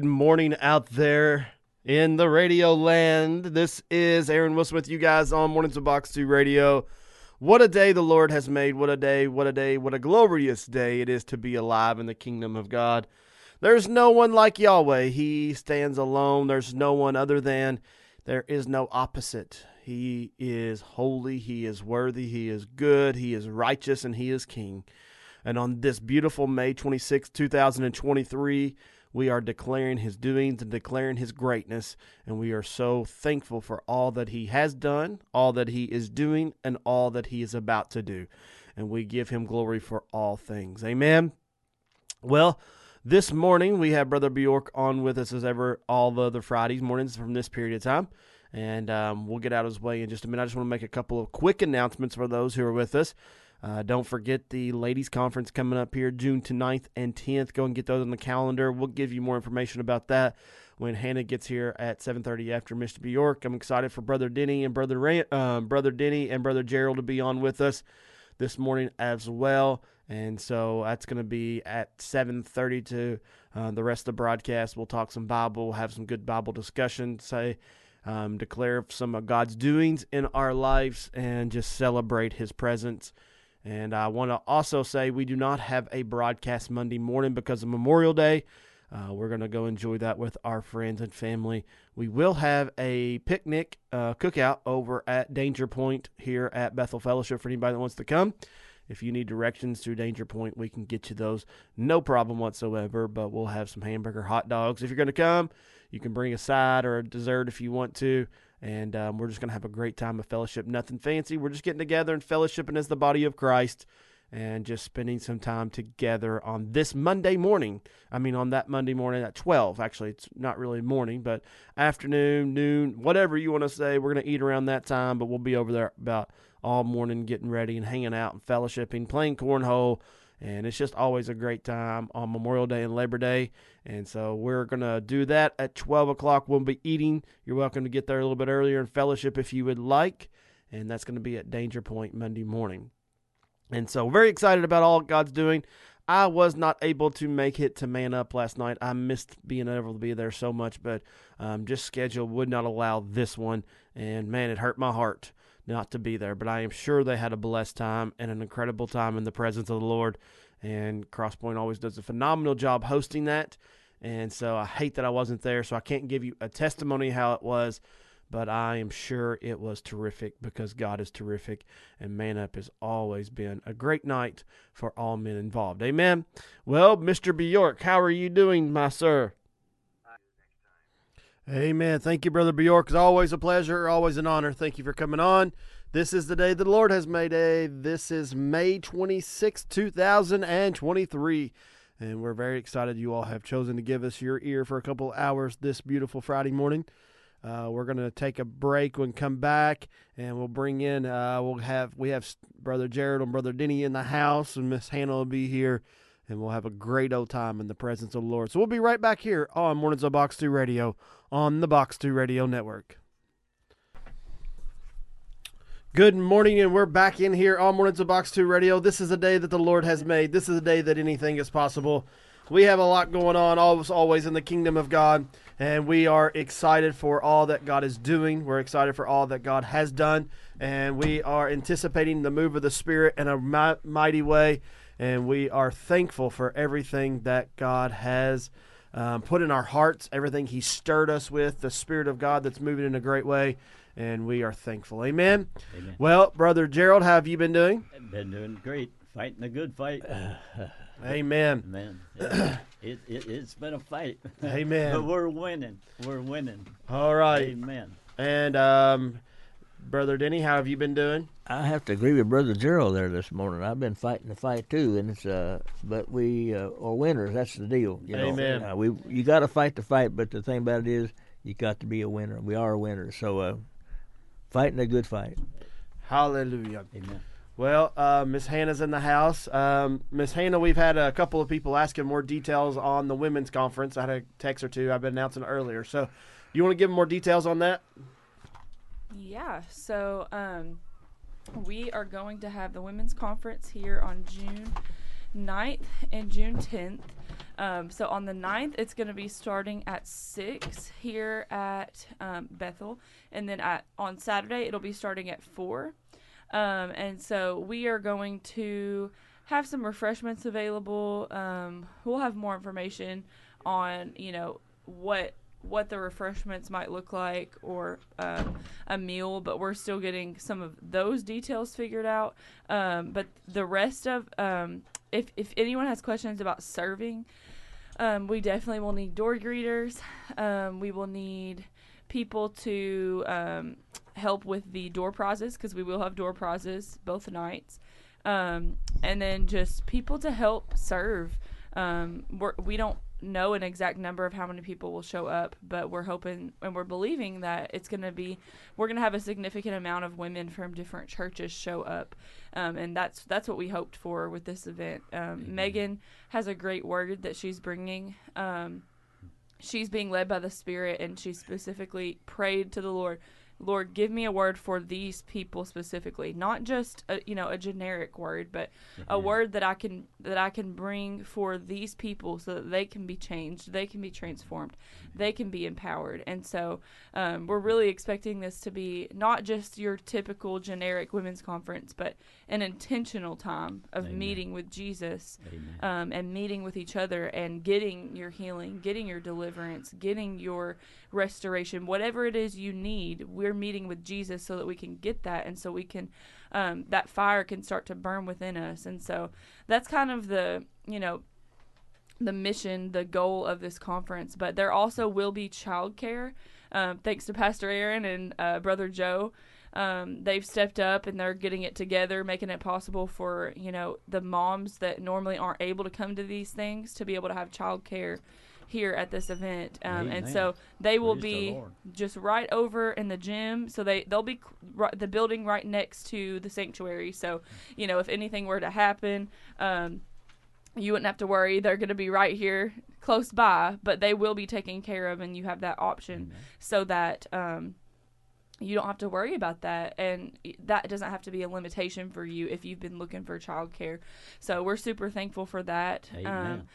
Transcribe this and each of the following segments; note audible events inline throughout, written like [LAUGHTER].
Good morning out there in the radio land. This is Aaron Wilson with you guys on Mornings of Box 2 Radio. What a day the Lord has made. What a day, what a day, what a glorious day it is to be alive in the kingdom of God. There's no one like Yahweh. He stands alone. There's no one other than, there is no opposite. He is holy, He is worthy, He is good, He is righteous, and He is King. And on this beautiful May 26, 2023, we are declaring his doings and declaring his greatness. And we are so thankful for all that he has done, all that he is doing, and all that he is about to do. And we give him glory for all things. Amen. Well, this morning we have Brother Bjork on with us as ever, all the other Fridays mornings from this period of time. And um, we'll get out of his way in just a minute. I just want to make a couple of quick announcements for those who are with us. Uh, don't forget the ladies' conference coming up here June 9th and 10th. Go and get those on the calendar. We'll give you more information about that when Hannah gets here at 7:30 after Mr. Bjork. I'm excited for Brother Denny and Brother Ran- um, Brother Denny and Brother Gerald to be on with us this morning as well. And so that's going to be at 7:30 to uh, the rest of the broadcast. We'll talk some Bible, we'll have some good Bible discussion, say, um, declare some of God's doings in our lives, and just celebrate His presence. And I want to also say we do not have a broadcast Monday morning because of Memorial Day. Uh, we're going to go enjoy that with our friends and family. We will have a picnic uh, cookout over at Danger Point here at Bethel Fellowship for anybody that wants to come. If you need directions to Danger Point, we can get you those. No problem whatsoever, but we'll have some hamburger hot dogs. If you're going to come, you can bring a side or a dessert if you want to and um, we're just going to have a great time of fellowship. Nothing fancy. We're just getting together and fellowshipping as the body of Christ and just spending some time together on this Monday morning. I mean, on that Monday morning at 12. Actually, it's not really morning, but afternoon, noon, whatever you want to say. We're going to eat around that time, but we'll be over there about all morning getting ready and hanging out and fellowshipping, playing cornhole and it's just always a great time on Memorial Day and Labor Day. And so we're going to do that at 12 o'clock. We'll be eating. You're welcome to get there a little bit earlier and fellowship if you would like. And that's going to be at Danger Point Monday morning. And so, very excited about all God's doing. I was not able to make it to Man Up last night. I missed being able to be there so much, but um, just schedule would not allow this one. And man, it hurt my heart not to be there. But I am sure they had a blessed time and an incredible time in the presence of the Lord. And Crosspoint always does a phenomenal job hosting that. And so I hate that I wasn't there, so I can't give you a testimony how it was, but I am sure it was terrific because God is terrific, and Man Up has always been a great night for all men involved. Amen. Well, Mr. Bjork, how are you doing, my sir? Amen. Thank you, Brother Bjork. It's always a pleasure, always an honor. Thank you for coming on. This is the day that the Lord has made. A. This is May 26, 2023. And we're very excited you all have chosen to give us your ear for a couple hours this beautiful Friday morning. Uh, we're going to take a break and come back, and we'll bring in. Uh, we'll have we have Brother Jared and Brother Denny in the house, and Miss Hannah will be here and we'll have a great old time in the presence of the Lord. So we'll be right back here on Mornings of Box 2 Radio on the Box 2 Radio Network. Good morning, and we're back in here on Mornings of Box 2 Radio. This is a day that the Lord has made. This is a day that anything is possible. We have a lot going on, always, always in the kingdom of God, and we are excited for all that God is doing. We're excited for all that God has done, and we are anticipating the move of the Spirit in a mighty way and we are thankful for everything that God has um, put in our hearts, everything He stirred us with, the Spirit of God that's moving in a great way, and we are thankful. Amen. Amen. Well, Brother Gerald, how have you been doing? I've been doing great, fighting a good fight. [SIGHS] Amen. Man, [CLEARS THROAT] it, it, has been a fight. [LAUGHS] Amen. but we're winning. We're winning. All right. Amen. And um, Brother Denny, how have you been doing? I have to agree with Brother Gerald there this morning. I've been fighting the fight too, and it's uh, but we uh, are winners. That's the deal. You know? Amen. Uh, we you got to fight the fight, but the thing about it is you got to be a winner. We are a winner, so uh, fighting a good fight. Hallelujah. Amen. Well, uh, Miss Hannah's in the house. Um, Miss Hannah, we've had a couple of people asking more details on the women's conference. I had a text or two I've been announcing earlier. So, you want to give them more details on that? Yeah. So um, we are going to have the women's conference here on June 9th and June 10th. Um, so on the 9th, it's going to be starting at 6 here at um, Bethel. And then at, on Saturday, it'll be starting at 4. Um, and so we are going to have some refreshments available. Um, we'll have more information on, you know, what what the refreshments might look like or um, a meal, but we're still getting some of those details figured out. Um, but the rest of, um, if if anyone has questions about serving, um, we definitely will need door greeters. Um, we will need people to um, help with the door prizes because we will have door prizes both nights. Um, and then just people to help serve. Um, we're, we don't know an exact number of how many people will show up, but we're hoping and we're believing that it's going to be we're going to have a significant amount of women from different churches show up, um, and that's that's what we hoped for with this event. Um, Megan has a great word that she's bringing. Um, she's being led by the Spirit, and she specifically prayed to the Lord. Lord, give me a word for these people specifically, not just a, you know a generic word, but a word that I can that I can bring for these people so that they can be changed, they can be transformed, they can be empowered. And so um, we're really expecting this to be not just your typical generic women's conference, but an intentional time of Amen. meeting with Jesus um, and meeting with each other and getting your healing, getting your deliverance, getting your restoration, whatever it is you need. We're meeting with Jesus so that we can get that, and so we can um, that fire can start to burn within us. And so that's kind of the you know the mission, the goal of this conference. But there also will be childcare. Um, thanks to Pastor Aaron and uh, Brother Joe. Um, they've stepped up and they're getting it together, making it possible for you know the moms that normally aren't able to come to these things to be able to have childcare here at this event. Um, and so they will Praise be Lord. just right over in the gym. So they they'll be right, the building right next to the sanctuary. So you know if anything were to happen. Um, you wouldn't have to worry. They're going to be right here close by, but they will be taken care of, and you have that option Amen. so that um, you don't have to worry about that. And that doesn't have to be a limitation for you if you've been looking for childcare. So we're super thankful for that. Um.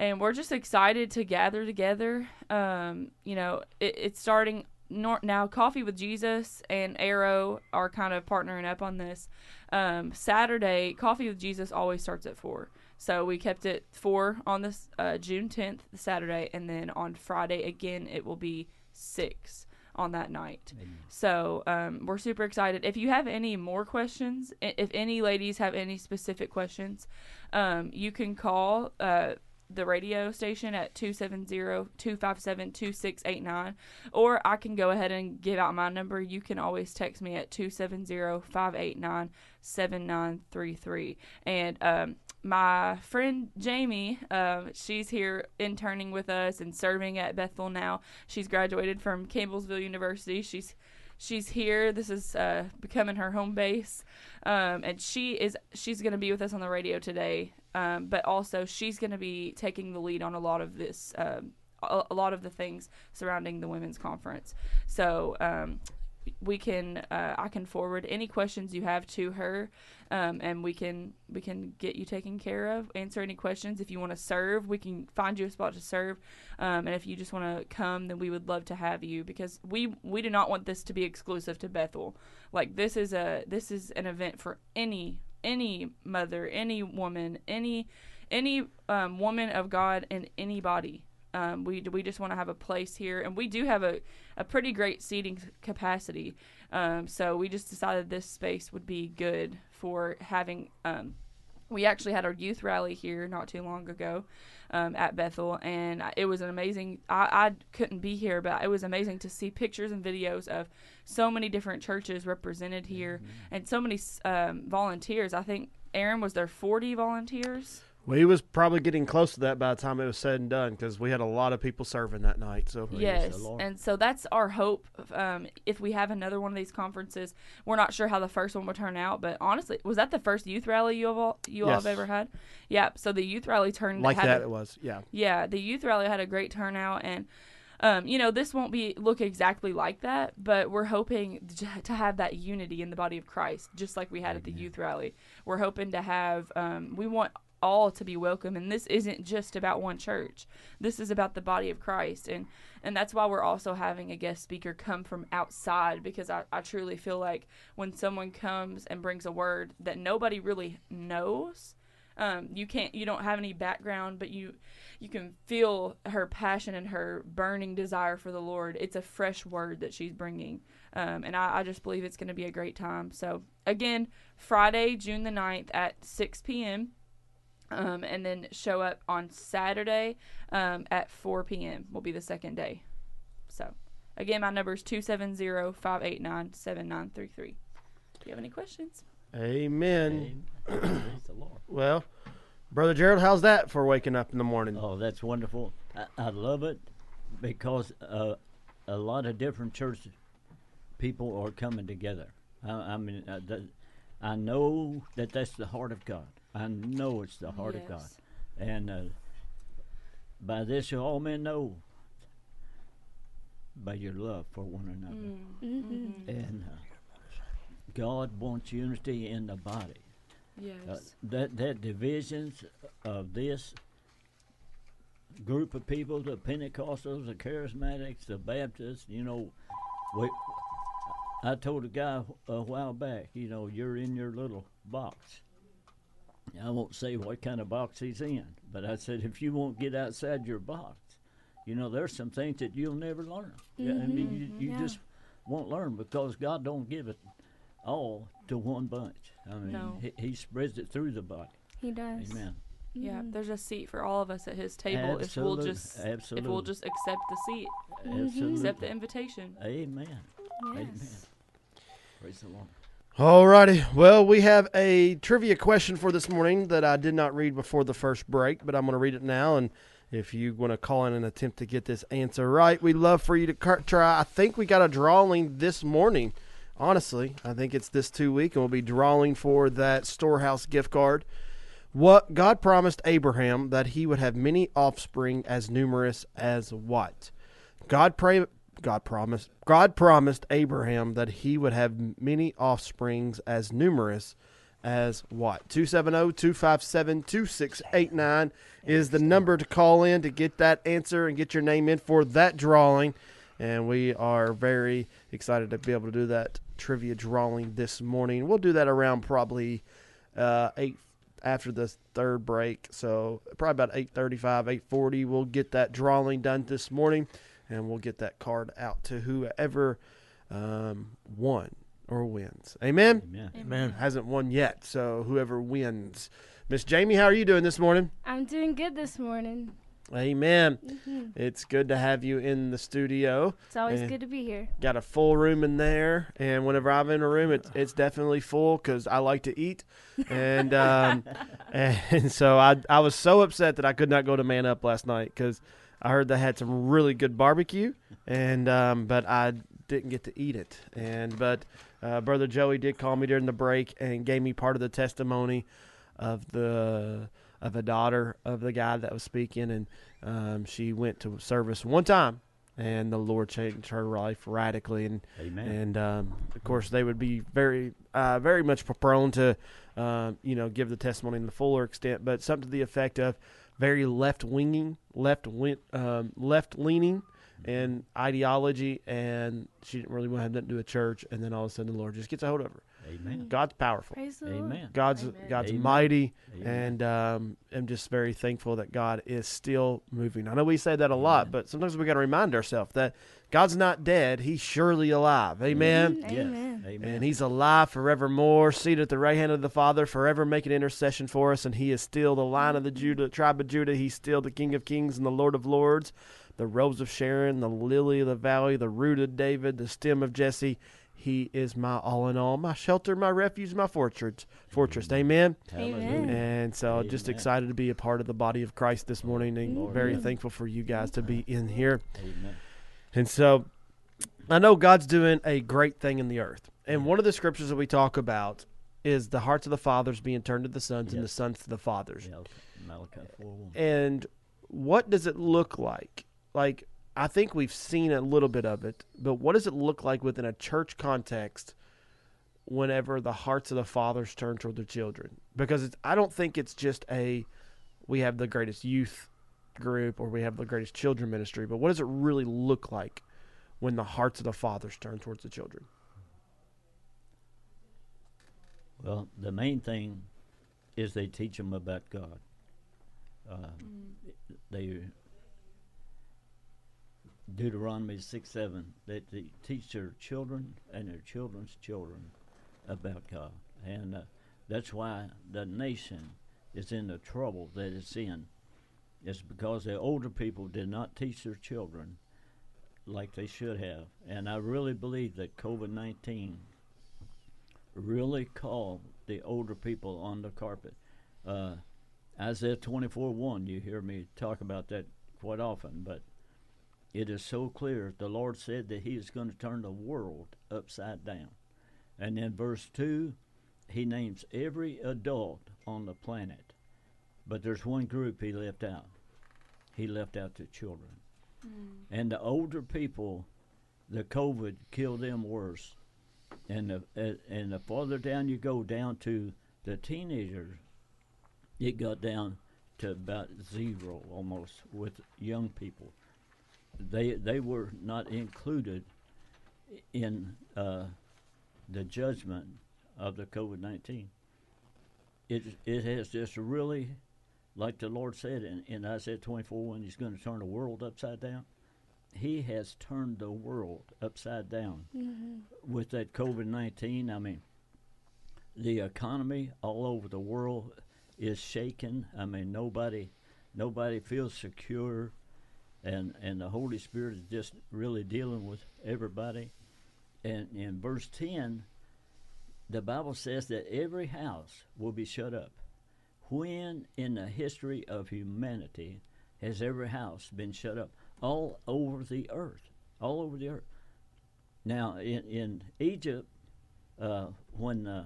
And we're just excited to gather together. Um, you know, it, it's starting nor- now. Coffee with Jesus and Arrow are kind of partnering up on this. Um, Saturday, Coffee with Jesus always starts at four, so we kept it four on this uh, June tenth, Saturday, and then on Friday again it will be six on that night. Amen. So um, we're super excited. If you have any more questions, if any ladies have any specific questions, um, you can call uh, the radio station at 270-257-2689 or I can go ahead and give out my number. You can always text me at 270-589-7933. And um, my friend Jamie, um, she's here interning with us and serving at Bethel now. She's graduated from Campbellsville University. She's she's here. This is uh, becoming her home base, um, and she is she's going to be with us on the radio today. Um, but also, she's going to be taking the lead on a lot of this, um, a, a lot of the things surrounding the women's conference. So. Um, we can uh, I can forward any questions you have to her, um, and we can we can get you taken care of. Answer any questions if you want to serve. We can find you a spot to serve, um, and if you just want to come, then we would love to have you because we we do not want this to be exclusive to Bethel. Like this is a this is an event for any any mother, any woman, any any um, woman of God in any body. Um, we we just want to have a place here, and we do have a, a pretty great seating capacity. Um, so we just decided this space would be good for having. We actually had our youth rally here not too long ago um, at Bethel, and it was an amazing. I, I couldn't be here, but it was amazing to see pictures and videos of so many different churches represented here, and so many um, volunteers. I think Aaron was there forty volunteers. Well, he was probably getting close to that by the time it was said and done because we had a lot of people serving that night. So yes, and so that's our hope. Um, if we have another one of these conferences, we're not sure how the first one will turn out, but honestly, was that the first youth rally you all you all have ever had? Yeah. So the youth rally turned out. like had that, a- it was. Yeah. yeah, the youth rally had a great turnout, and um, you know this won't be look exactly like that, but we're hoping to have that unity in the body of Christ, just like we had at the youth rally. We're hoping to have. Um, we want all to be welcome. And this isn't just about one church. This is about the body of christ. And and that's why we're also having a guest speaker come from outside because i, I truly feel like when someone comes and brings a word that nobody really knows um, you can't you don't have any background but you you can feel her passion and her burning desire for the lord. It's a fresh word that she's bringing. Um, and I, I just believe it's going to be a great time. So again friday june the 9th at 6 p.m um, and then show up on saturday um, at 4 p.m will be the second day so again my number is 270-589-7933 do you have any questions Amen. Amen. Praise the Lord. Well, Brother Gerald, how's that for waking up in the morning? Oh, that's wonderful. I, I love it because uh, a lot of different church people are coming together. I, I mean, uh, that, I know that that's the heart of God. I know it's the heart of God. Yes. And uh, by this, you all men know by your love for one another. Mm, Mm-hmm. mhm. And uh, God wants unity in the body. yes Uh, that that divisions of this group of people, the Pentecostals, the Charismatics, the Baptists, you know, we, I told a guy a while back, you know, you're in your little box. I won't say what kind of box he's in, but I said if you won't get outside your box, you know, there's some things that you'll never learn. Yeah, I mean, you, mm-hmm. you yeah. just won't learn because God don't give it all to one bunch. I mean, No. he, he spreads it through the body. He does. Amen. Yeah, mm-hmm. there's a seat for all of us at his table if we'll Absolute- just if we'll just accept the seat, Absolutely. accept the invitation. Amen. Amen. Yes. Praise the Lord. Alrighty. Well, we have a trivia question for this morning that I did not read before the first break, but I'm going to read it now. And if you want to call in and attempt to get this answer right, we'd love for you to try. I think we got a drawing this morning. Honestly, I think it's this two week, and we'll be drawing for that storehouse gift card. What God promised Abraham that he would have many offspring as numerous as what? God pray God promised God promised Abraham that he would have many offsprings as numerous as what? 270-257-2689 is the number to call in to get that answer and get your name in for that drawing. And we are very excited to be able to do that trivia drawing this morning. We'll do that around probably uh, eight after the third break. So probably about eight thirty-five, eight forty. We'll get that drawing done this morning, and we'll get that card out to whoever um, won or wins. Amen. Amen. Amen. Hasn't won yet, so whoever wins. Miss Jamie, how are you doing this morning? I'm doing good this morning. Amen. hmm It's good to have you in the studio. It's always good to be here. Got a full room in there, and whenever I'm in a room, it's it's definitely full because I like to eat, and um, [LAUGHS] and so I I was so upset that I could not go to Man Up last night because I heard they had some really good barbecue, and um, but I didn't get to eat it, and but uh, brother Joey did call me during the break and gave me part of the testimony of the of a daughter of the guy that was speaking, and um, she went to service one time, and the Lord changed her life radically, and Amen. and um, of course they would be very uh, very much prone to um, you know give the testimony in the fuller extent, but something to the effect of very left winging, left win- um, left leaning. And ideology, and she didn't really want to have nothing to do with church. And then all of a sudden, the Lord just gets a hold of her. Amen. God's powerful. Praise the Lord. Amen. God's Amen. God's Amen. mighty, Amen. and um, I'm just very thankful that God is still moving. I know we say that a lot, but sometimes we got to remind ourselves that God's not dead; He's surely alive. Mm-hmm. Amen. Mhm. Yes. Amen. Amen. And He's alive forevermore, seated at the right hand of the Father, forever making intercession for us. And He is still the line of the mm-hmm. Judah tribe of Judah. He's still the King of Kings and the Lord of Lords, the Rose of Sharon, the Lily of the Valley, the Root of David, the Stem of Jesse. He is my all in all, my shelter, my refuge, my fortress. Fortress. Mm-hmm. Amen. Hallelujah. And so, just excited to be a part of the body of Christ this morning, and Lord, very yes. thankful for you guys to be in here. Amen. And so, I know God's doing a great thing in the earth. And one of the scriptures that we talk about is the hearts of the fathers being turned to the sons, and the sons to the fathers. Malachi 4 And what does it look like? Like, I think we've seen a little bit of it, but what does it look like within a church context whenever the hearts of the fathers turn toward the children because it's, I don't think it's just a we have the greatest youth group or we have the greatest children ministry, but what does it really look like when the hearts of the fathers turn towards the children? Well, the main thing is they teach them about God. Uh, They Deuteronomy six seven that they teach their children and their children's children about God, and uh, that's why the nation is in the trouble that it's in. It's because the older people did not teach their children like they should have, and I really believe that COVID nineteen really called the older people on the carpet. Uh, Isaiah 24 1, you hear me talk about that quite often, but it is so clear. The Lord said that He is going to turn the world upside down. And in verse 2, He names every adult on the planet. But there's one group He left out. He left out the children. And the older people, the COVID killed them worse and the uh, and the farther down you go down to the teenagers, it got down to about zero almost with young people. They they were not included in uh, the judgment of the COVID nineteen. It it has just really, like the Lord said in, in Isaiah twenty four, when He's going to turn the world upside down. He has turned the world upside down mm-hmm. with that COVID 19. I mean, the economy all over the world is shaken. I mean, nobody nobody feels secure, and, and the Holy Spirit is just really dealing with everybody. And in verse 10, the Bible says that every house will be shut up. When in the history of humanity has every house been shut up? All over the earth. All over the earth. Now, in, in Egypt, uh, when uh,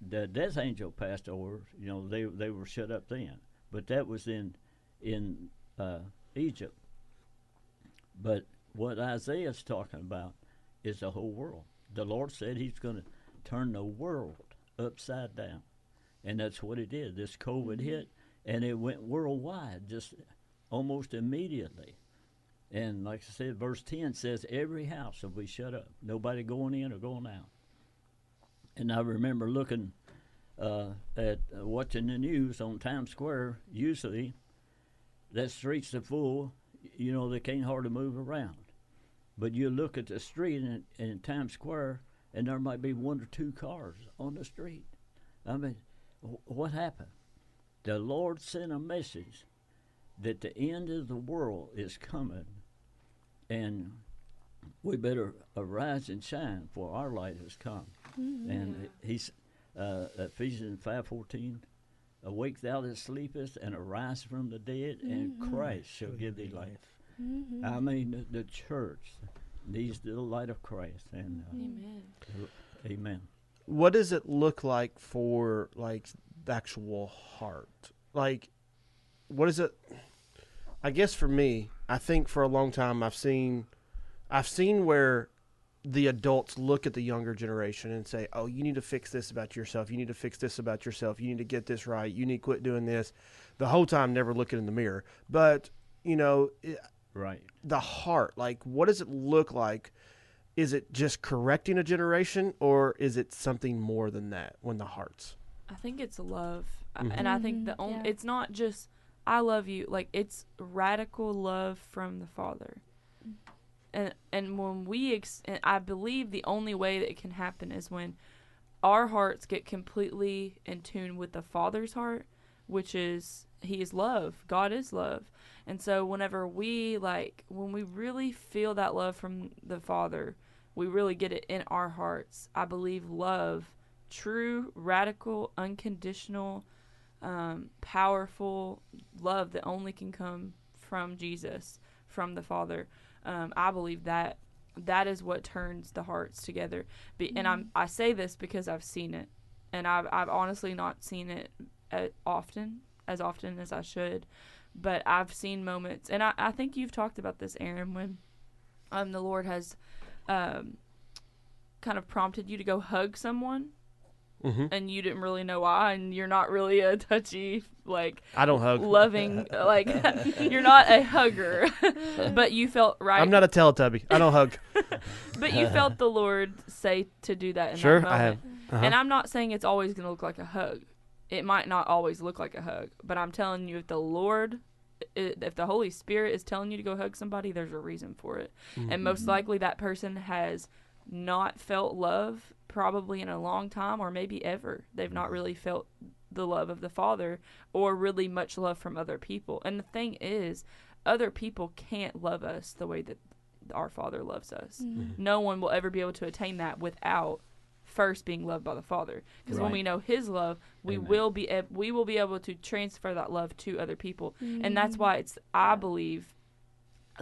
the death angel passed over, you know, they, they were shut up then. But that was in, in uh, Egypt. But what Isaiah's talking about is the whole world. The Lord said He's going to turn the world upside down. And that's what it did. This COVID hit, and it went worldwide just almost immediately. And like I said, verse 10 says, Every house will be shut up, nobody going in or going out. And I remember looking uh, at uh, watching the news on Times Square. Usually, that streets are full. You know, they can't hardly move around. But you look at the street in, in Times Square, and there might be one or two cars on the street. I mean, what happened? The Lord sent a message that the end of the world is coming, and we better arise and shine, for our light has come. And he's uh, Ephesians five fourteen. Awake thou that sleepest, and arise from the dead, and Christ shall give thee life. I mean, the, the church needs the light of Christ, and uh, Amen. Amen. What does it look like for like the actual heart? Like what is it i guess for me i think for a long time i've seen i've seen where the adults look at the younger generation and say oh you need to fix this about yourself. You need to fix this about yourself. You need to get this right. You need to quit doing this. The whole time never looking in the mirror. But you know it, Right. the heart like what does it look like is it just correcting a generation or is it something more than that when the heart's I think it's love, I- Mhm. and I think the only yeah. it's not just I love you. Like it's radical love from the Father, and and when we ex- and I believe the only way that it can happen is when our hearts get completely in tune with the Father's heart, which is He is love. God is love, and so whenever we like when we really feel that love from the Father, we really get it in our hearts. I believe love true, radical, unconditional, um, powerful love that only can come from Jesus, from the Father. Um, I believe that that is what turns the hearts together. Be, And I'm I say this because I've seen it, and I've I've honestly not seen it uh often as often as I should, but I've seen moments, and I, I think you've talked about this, Aaron, when um the Lord has um kind of prompted you to go hug someone Mhm. and you didn't really know why and you're not really a touchy like I don't hug. loving [LAUGHS] like [LAUGHS] you're not a hugger [LAUGHS] but you felt right I'm not a Teletubby. I don't hug. but you felt the lord say to do that in Sure, that I have. Uh-huh. and i'm not saying it's always going to look like a hug it might not always look like a hug but i'm telling you if the lord i- if the holy spirit is telling you to go hug somebody there's a reason for it. Mm-hmm. and most likely that person has not felt love probably in a long time or maybe ever. They've not really felt the love of the father or really much love from other people. And the thing is other people can't love us the way that our father loves us. No one will ever be able to attain that without first being loved by the father. Because when we know his love we Amen. will be ab- we will be able to transfer that love to other people. And that's why it's i believe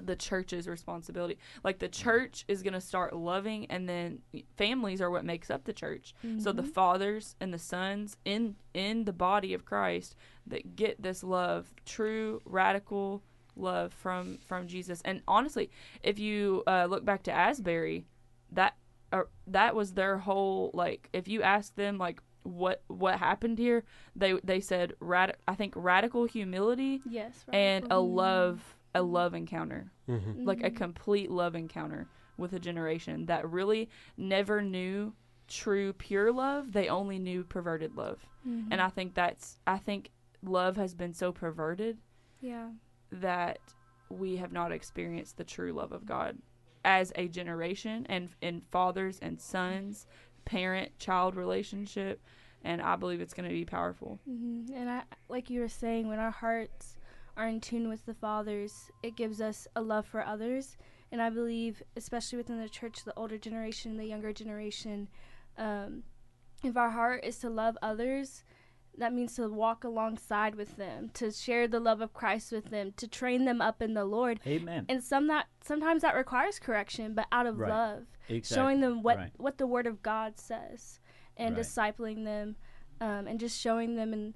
the church's responsibility. Like the church is going to start loving and then families are what makes up the church. So the fathers and the sons in in the body of christ that get this love true radical love from from jesus. And honestly if you uh, look back to asbury that uh, that was their whole like if you ask them like what what happened here they they said rad- i think radical humility Yes. and a radical love a love encounter Mhm. like a complete love encounter with a generation that really never knew true pure love they only knew perverted love Mhm. and i think that's i think love has been so perverted yeah. that we have not experienced the true love of god as a generation and in fathers and sons parent child relationship and i believe it's going to be powerful hmm And I, like you were saying, when our hearts are in tune with the Father's, it gives us a love for others. And I believe, especially within the church, the older generation, the younger generation, um, if our heart is to love others, that means to walk alongside with them, to share the love of Christ with them, to train them up in the Lord. Amen. And some that sometimes that requires correction, but out of Right. love. Exactly. showing them what Right. what the word of god says and Right. discipling them um, and just showing them in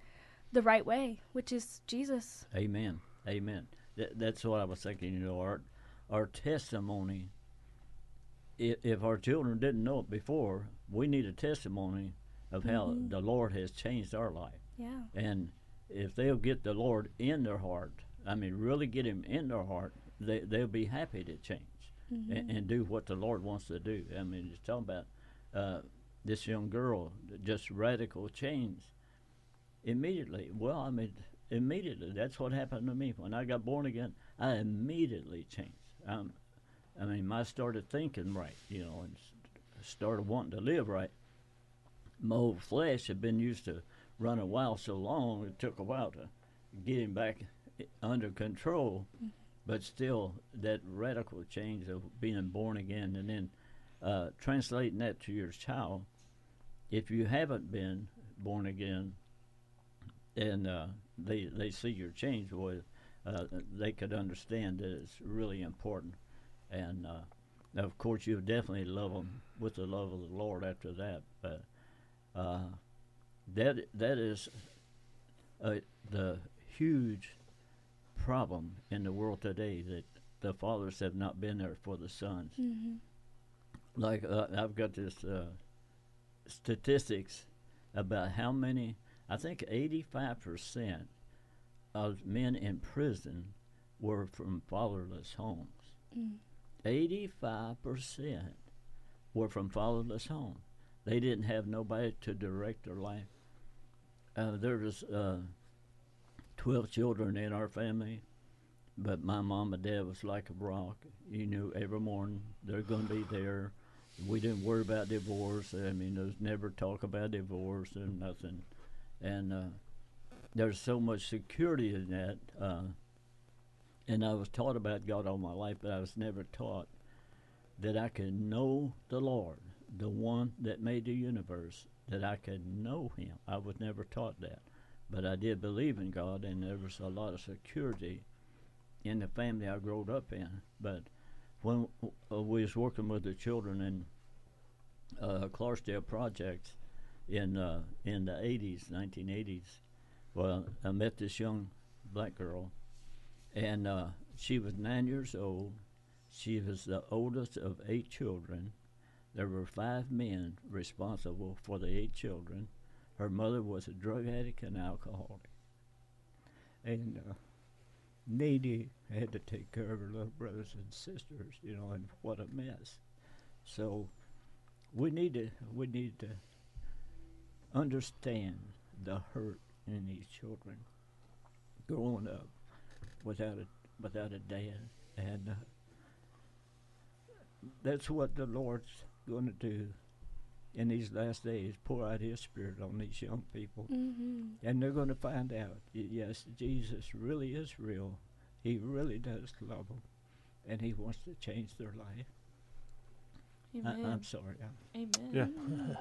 the right way which is jesus Amen. Amen. Th- that's what I was thinking. You know, our our testimony. If, if our children didn't know it before, we need a testimony of how Mm-hmm. the Lord has changed our life. yeah And if they'll get the Lord in their heart, I mean, really get Him in their heart, they they'll be happy to change and, and do what the Lord wants to do. I mean, just talking about uh, this young girl, just radical change immediately. Well, I mean, immediately. That's what happened to me when I got born again. I immediately changed. Um, I mean, I started thinking right, you know, and started wanting to live right. My flesh had been used to run a while so long, it took a while to get him back under control. But still, that radical change of being born again and then uh, translating that to your child, if you haven't been born again, and uh, they they see your change, boy, uh, they could understand that it's really important. And uh, of course, you'll definitely love them with the love of the Lord after that. But uh, that that is uh, the huge problem in the world today that the fathers have not been there for the sons. mm-hmm. Like uh, I've got this uh, statistics about how many. I think eighty-five percent of men in prison were from fatherless homes. Eighty-five percent were from fatherless homes. They didn't have nobody to direct their life. Uh, there was uh, twelve children in our family, but my mom and dad was like a rock. You knew every morning they're going to be there. We didn't worry about divorce. I mean, there was never talk about divorce and nothing. And uh, there's so much security in that. Uh, and I was taught about God all my life, but I was never taught that I could know the Lord, the one that made the universe, that I could know Him. I was never taught that. But I did believe in God, and there was a lot of security in the family I grew up in. But when uh, we was working with the children in uh, Clarksdale projects in uh, in the 80s, 1980s, well, I met this young black girl, and uh, she was nine years old. She was the oldest of eight children. There were five men responsible for the eight children. Her mother was a drug addict and alcoholic. And uh, Needy had to take care of her little brothers and sisters, you know, and what a mess. So we need to we need to understand the hurt in these children growing up without a without a dad, and uh, that's what the Lord's going to do in these last days. Pour out His Spirit on these young people, Mm-hmm. and they're going to find out. Yes, Jesus really is real. He really does love them, and He wants to change their life. I, Amen. I'm sorry. Amen. Yeah. [LAUGHS]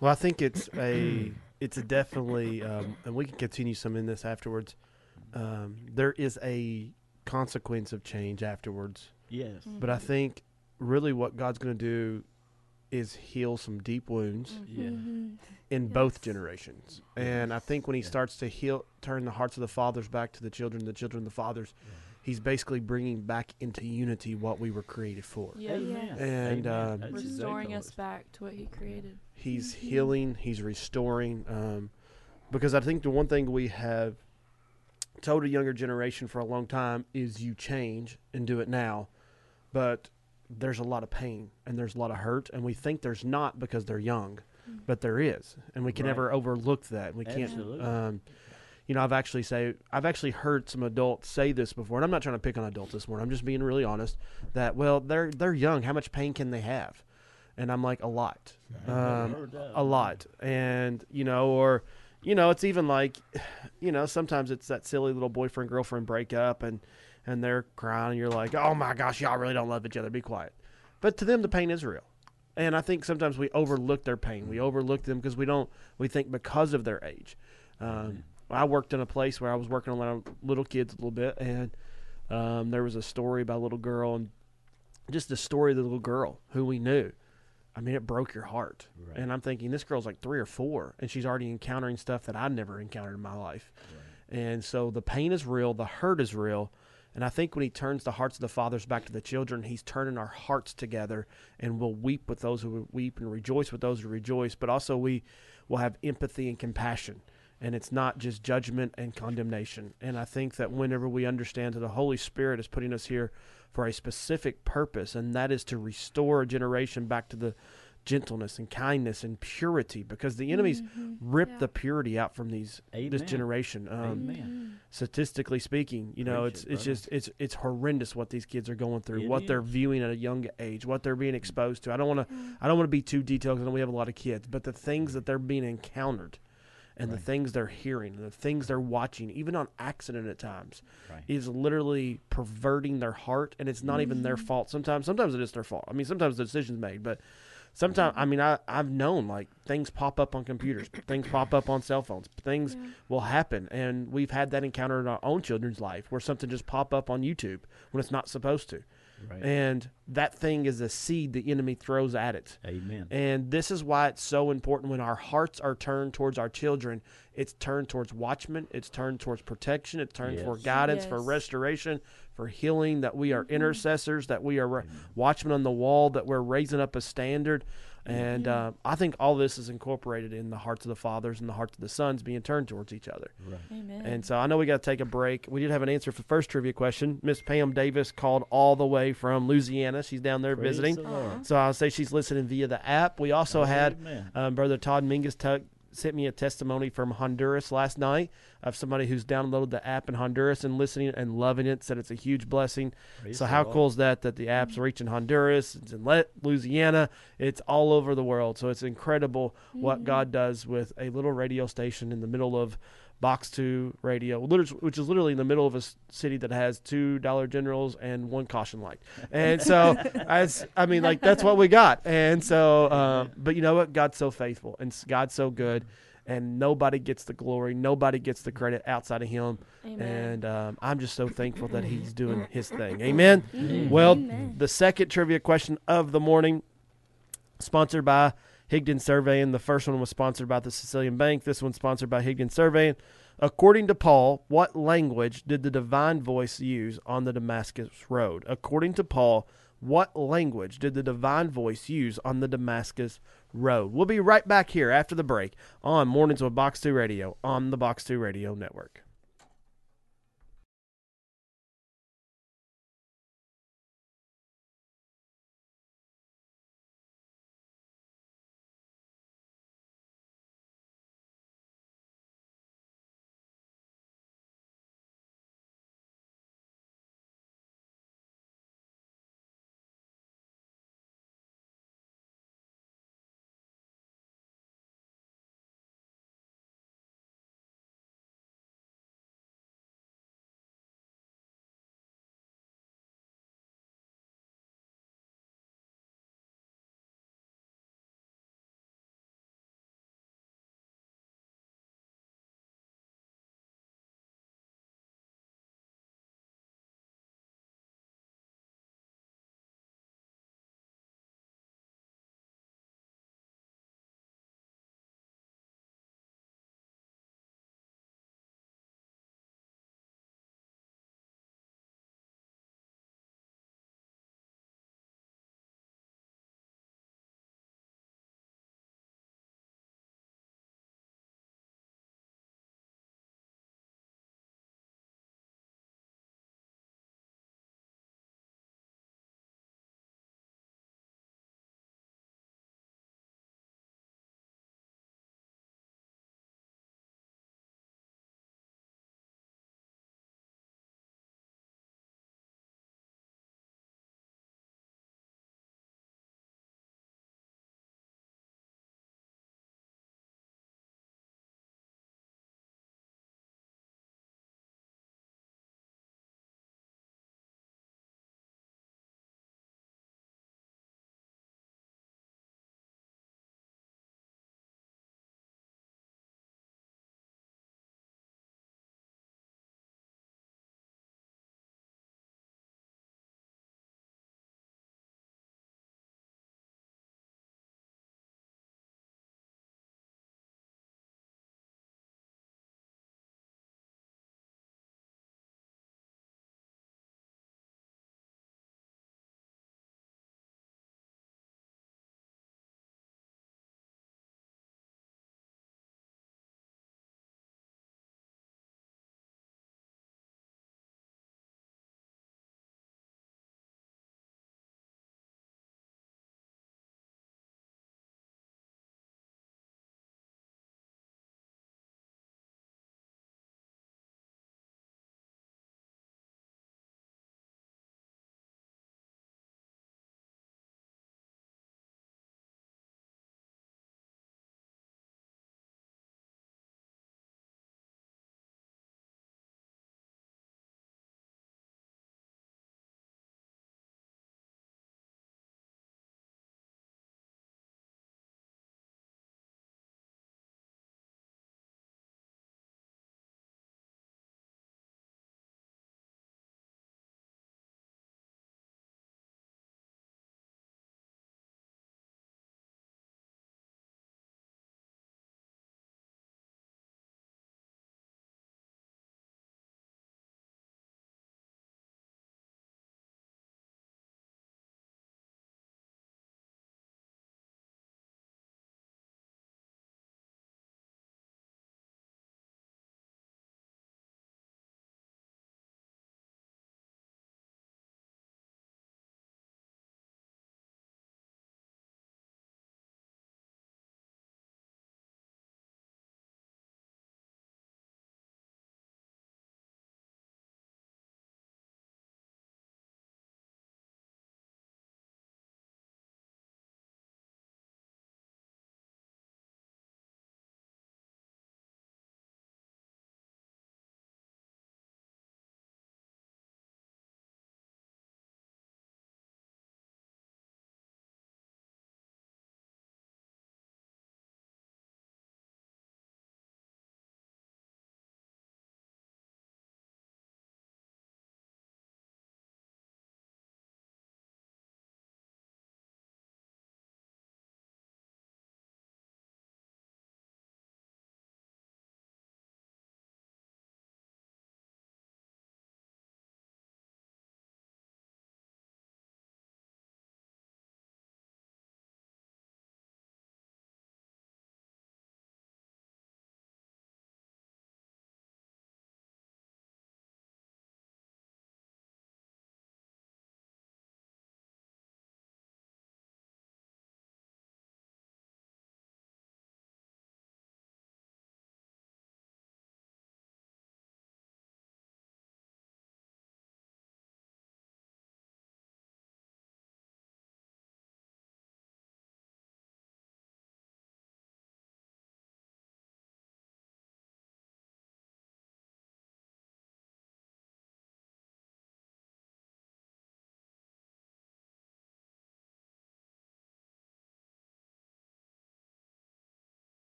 Well, I think it's a it's a definitely, um, and we can continue some in this afterwards. Um, there is a consequence of change afterwards, yes. Mm. but I think really what God's going to do is heal some deep wounds Mhm. Yeah. Mm-hmm. in both generations. And I think when He Yeah. starts to heal, turn the hearts of the fathers back to the children, the children the fathers, He's basically bringing back into unity what we were created for. Yeah. Amen. And, um, Restoring us back to what He created. He's Mhm. healing. He's restoring. Um, because I think the one thing we have told a younger generation for a long time is you change and do it now, but there's a lot of pain and there's a lot of hurt, and we think there's not because they're young, Mhm. but there is, and we can Right. never overlook that. We can't. Absolutely. Um, you know, I've actually say I've actually heard some adults say this before, and I'm not trying to pick on adults this morning. I'm just being really honest. That well, they're they're young. How much pain can they have? And I'm like a lot, um, a lot, and you know, or you know, it's even like, [SIGHS] you know, sometimes it's that silly little boyfriend girlfriend breakup, and and they're crying, and you're like, oh my gosh, y'all really don't love each other. Be quiet. But to them, the pain is real. And I think sometimes we overlook their pain. We overlook them because we don't. We think because of their age. Um, I worked in a place where I was working around little kids a little bit, and um, there was a story about a little girl, and just the story of the little girl who we knew. I mean, it broke your heart. Right. And I'm thinking, this girl's like three or four, and she's already encountering stuff that I never encountered in my life. And so the pain is real, the hurt is real. And I think when he turns the hearts of the fathers back to the children, he's turning our hearts together and we'll weep with those who weep and rejoice with those who rejoice. But also, we will have empathy and compassion. And it's not just judgment and condemnation. And I think that whenever we understand that the Holy Spirit is putting us here for a specific purpose, and that is to restore a generation back to the gentleness and kindness and purity, because the enemies Mhm. rip Yeah. the purity out from these this generation. Um, Amen. Statistically speaking, you know, Preach it's it, it's brother. just it's it's horrendous what these kids are going through, It what they're viewing at a young age, what they're being exposed to. I don't want to I don't want to be too detailed because we have a lot of kids, but the things that they're being encountered, and the things they're hearing, and the things they're watching, even on accident at times, Right. is literally perverting their heart, and it's not even their Mhm. fault. Sometimes sometimes it is their fault. I mean, sometimes the decision's made, but. Sometimes mm-hmm. I mean I I've known like things pop up on computers, things pop up on cell phones, things Yeah. will happen and we've had that encounter in our own children's life where something just pop up on YouTube when it's not supposed to Right. and that thing is a seed the enemy throws at it Amen. and this is why it's so important when our hearts are turned towards our children it's turned towards watchmen it's turned towards protection it's turned for Yes. guidance for restoration for healing that we are Mhm. intercessors that we are re- Amen. watchmen on the wall that we're raising up a standard and Yeah. uh, i think all this is incorporated in the hearts of the fathers and the hearts of the sons being turned towards each other Right. Amen. and so I know we got to take a break. We did have an answer for the first trivia question. Miss Pam Davis called all the way from Louisiana. She's down there Praise visiting. the So I'll say she's listening via the app. We also had um, Brother Todd Mingus t- sent me a testimony from Honduras last night of somebody who's downloaded the app in Honduras and listening and loving it. Said it's a huge blessing. Praise so how cool is that? That the app's reaching Honduras, it's in Louisiana, it's all over the world. So it's incredible what Mhm. God does with a little radio station in the middle of Box Two Radio, which is literally in the middle of a city that has two Dollar Generals and one caution light. And so, [LAUGHS] as I mean, like that's what we got. And so, uh, but you know what? God's so faithful and God's so good. And nobody gets the glory, nobody gets the credit outside of Him. Amen. And um, I'm just so thankful that He's doing His thing. [LAUGHS] Amen. Mhm. Well, Amen. the second trivia question of the morning, sponsored by Higdon Surveying. The first one was sponsored by the Sicilian Bank. This one's sponsored by Higdon Surveying. According to Paul, what language did the divine voice use on the Damascus Road? According to Paul, What language did the divine voice use on the Damascus road? We'll be right back here after the break on Mornings with Box 2 Radio on the Box 2 Radio Network.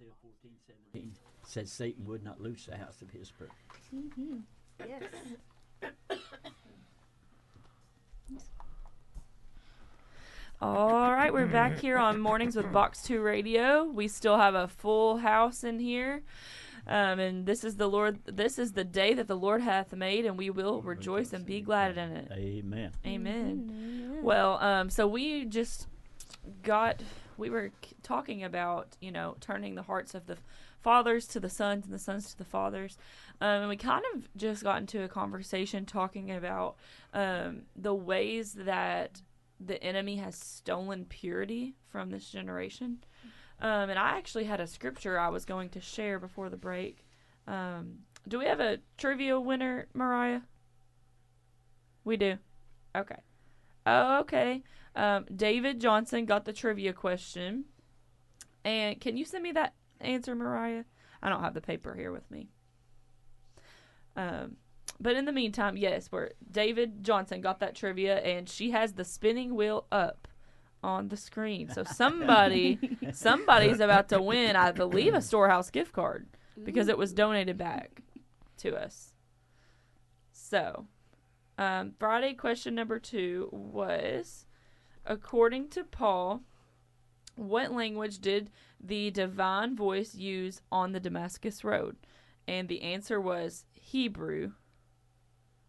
Isaiah 14, 17 says Satan would not loose the house of his prayer. Mm-hmm. Yes. All right, we're back here on Mornings with Box 2 Radio. We still have a full house in here. Um, and this is the Lord this is the day that the Lord hath made and we will rejoice and be glad in it. Amen. Amen. Amen. Well, um, so we just got we were talking about you know turning the hearts of the fathers to the sons and the sons to the fathers, um, and we kind of just got into a conversation talking about um, the ways that the enemy has stolen purity from this generation. Um, and I actually had a scripture I was going to share before the break. Um, do we have a trivia winner, Mariah? We do. Okay. Oh, okay. Um, David Johnson got the trivia question. And can you send me that answer, Mariah? I don't have the paper here with me. Um, but in the meantime, yes, where David Johnson got that trivia, and she has the spinning wheel up on the screen. So somebody, [LAUGHS] somebody's about to win, I believe, a storehouse gift card because it was donated back to us. So, um, Friday question number two was, according to Paul, what language did the divine voice use on the Damascus Road? And the answer was Hebrew.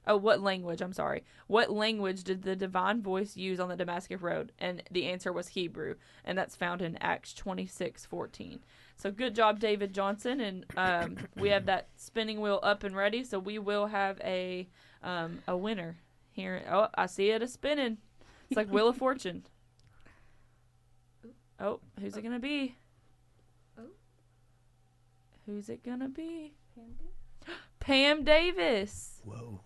Oh, what language? I'm sorry. What language did the divine voice use on the Damascus Road? And the answer was Hebrew, and that's found in Acts 26:14. So good job, David Johnson, and um, we have that spinning wheel up and ready. So we will have a um, a winner here. Oh, I see it a spinning. It's like Wheel of Fortune. Oh, who's it gonna be? Oh. Who's it gonna be? Pam Davis. Whoa.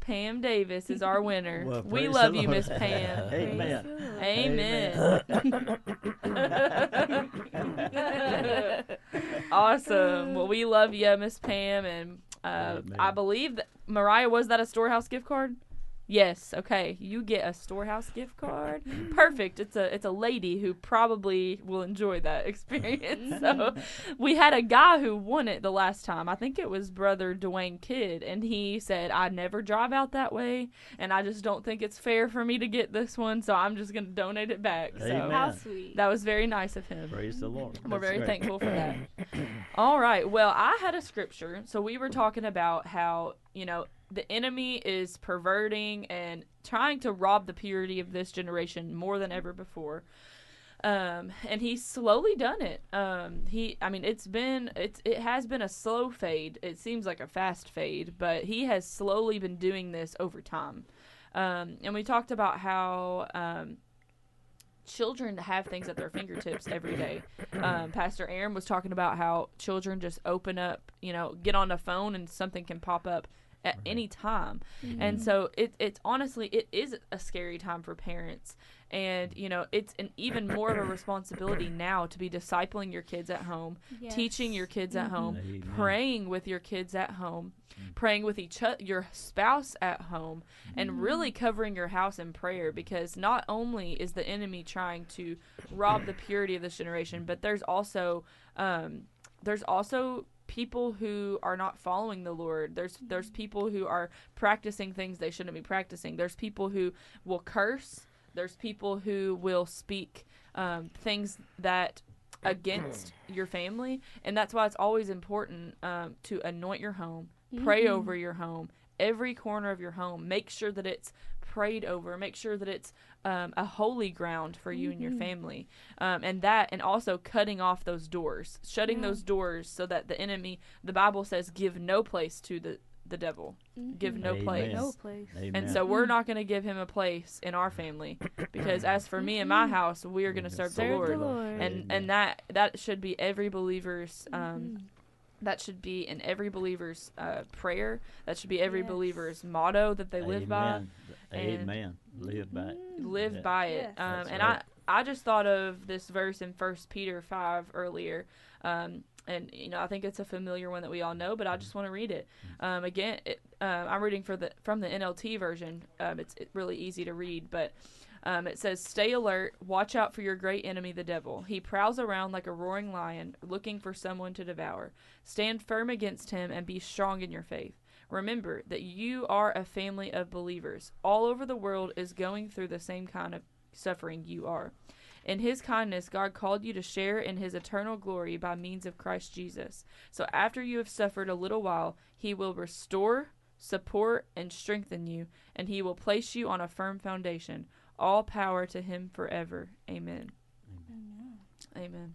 Pam Davis is our winner. Well, we love you, Miss Pam. [LAUGHS] Amen. Amen. [LAUGHS] awesome. Well, we love you, Miss Pam, and uh, I believe that Mariah was that a storehouse gift card. Yes. Okay. You get a storehouse gift card. Perfect. It's a it's a lady who probably will enjoy that [LAUGHS] experience. so we had a guy who won it the last time. I think it was brother Dwayne Kidd, and he said, "I never drive out that way, and I just don't think it's fair for me to get this one, so I'm just gonna donate it back." So How sweet. that was very nice of him. Praise the Lord. We're That's very great. thankful for that. [CLEARS THROAT] All right. Well, I had a scripture. So we were talking about how, you know, the enemy is perverting and trying to rob the purity of this generation more than ever before. Um, and he's slowly done it. Um, he, I mean, it's been, it's, it has been a slow fade. It seems like a fast fade, but he has slowly been doing this over time. Um, and we talked about how, um, children have things at their fingertips every day. Um, Pastor Aaron was talking about how children just open up, you know, get on the phone and something can pop up at any time. And mm-hmm. so it, it's honestly, it is a scary time for parents. And, you know, it's an even more of a responsibility [COUGHS] now to be discipling your kids at home, teaching your kids at mm-hmm. home, Amen. praying with your kids at home, mm. praying with each o- your spouse at home, and really mm-hmm. covering your house in prayer. Because not only is the enemy trying to rob the purity of this generation, but there's also um, there's also people who are not following the Lord. There's there's people who are practicing things they shouldn't be practicing. There's people who will curse. There's people who will speak um, things that against your family, and that's why it's always important um, to anoint your home, pray over your home, every corner of your home. Make sure that it's prayed over. Make sure that it's um, a holy ground for you and your family, um, and that, and also cutting off those doors, shutting Yeah. those doors, so that the enemy. The Bible says, "Give no place to the the devil. Give no Amen. place." No place. Amen. And so we're not going to give him a place in our family [COUGHS] because as for me and my house, we are going to serve the Lord. the Lord. And Amen. and that that should be every believer's um Mm-hmm. that should be in every believer's uh, prayer. That should be every Yes. believer's motto that they live by. Amen. Live by it. Live Yeah. by it. Yes. Um, and right. I I just thought of this verse in First Peter five earlier. Um, and you know I think it's a familiar one that we all know, but I just want to read it. Um, again, it, uh, I'm reading for the from the NLT version. Um, it's it really easy to read, but Um, it says, Stay alert, watch out for your great enemy, the devil. He prowls around like a roaring lion, looking for someone to devour. Stand firm against him and be strong in your faith. Remember that you are a family of believers. All over the world is going through the same kind of suffering you are. In his kindness, God called you to share in his eternal glory by means of Christ Jesus. So after you have suffered a little while, he will restore, support, and strengthen you, and he will place you on a firm foundation. All power to him forever. Amen. Amen.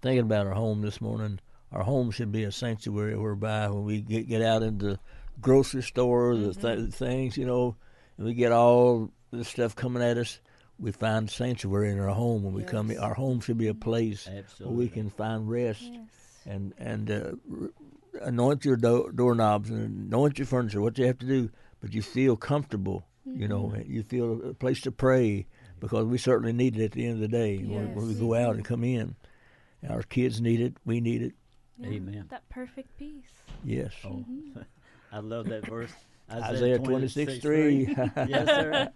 Thinking about our home this morning, our home should be a sanctuary whereby when we get, get out into the grocery store, the th- things, you know, and we get all the stuff coming at us, we find sanctuary in our home. When we come, our home should be a place where we can find rest Yes. and and uh, r- anoint your do- doorknobs and anoint your furniture. What you have to do, but you feel comfortable. You know, Mm-hmm. and you feel a place to pray because we certainly need it at the end of the day when, when we go out and come in. Our kids need it. We need it. Yeah, Amen. That perfect peace. Yes. Oh, [LAUGHS] I love that verse. [LAUGHS] Isaiah 26 3. [LAUGHS] yes, sir.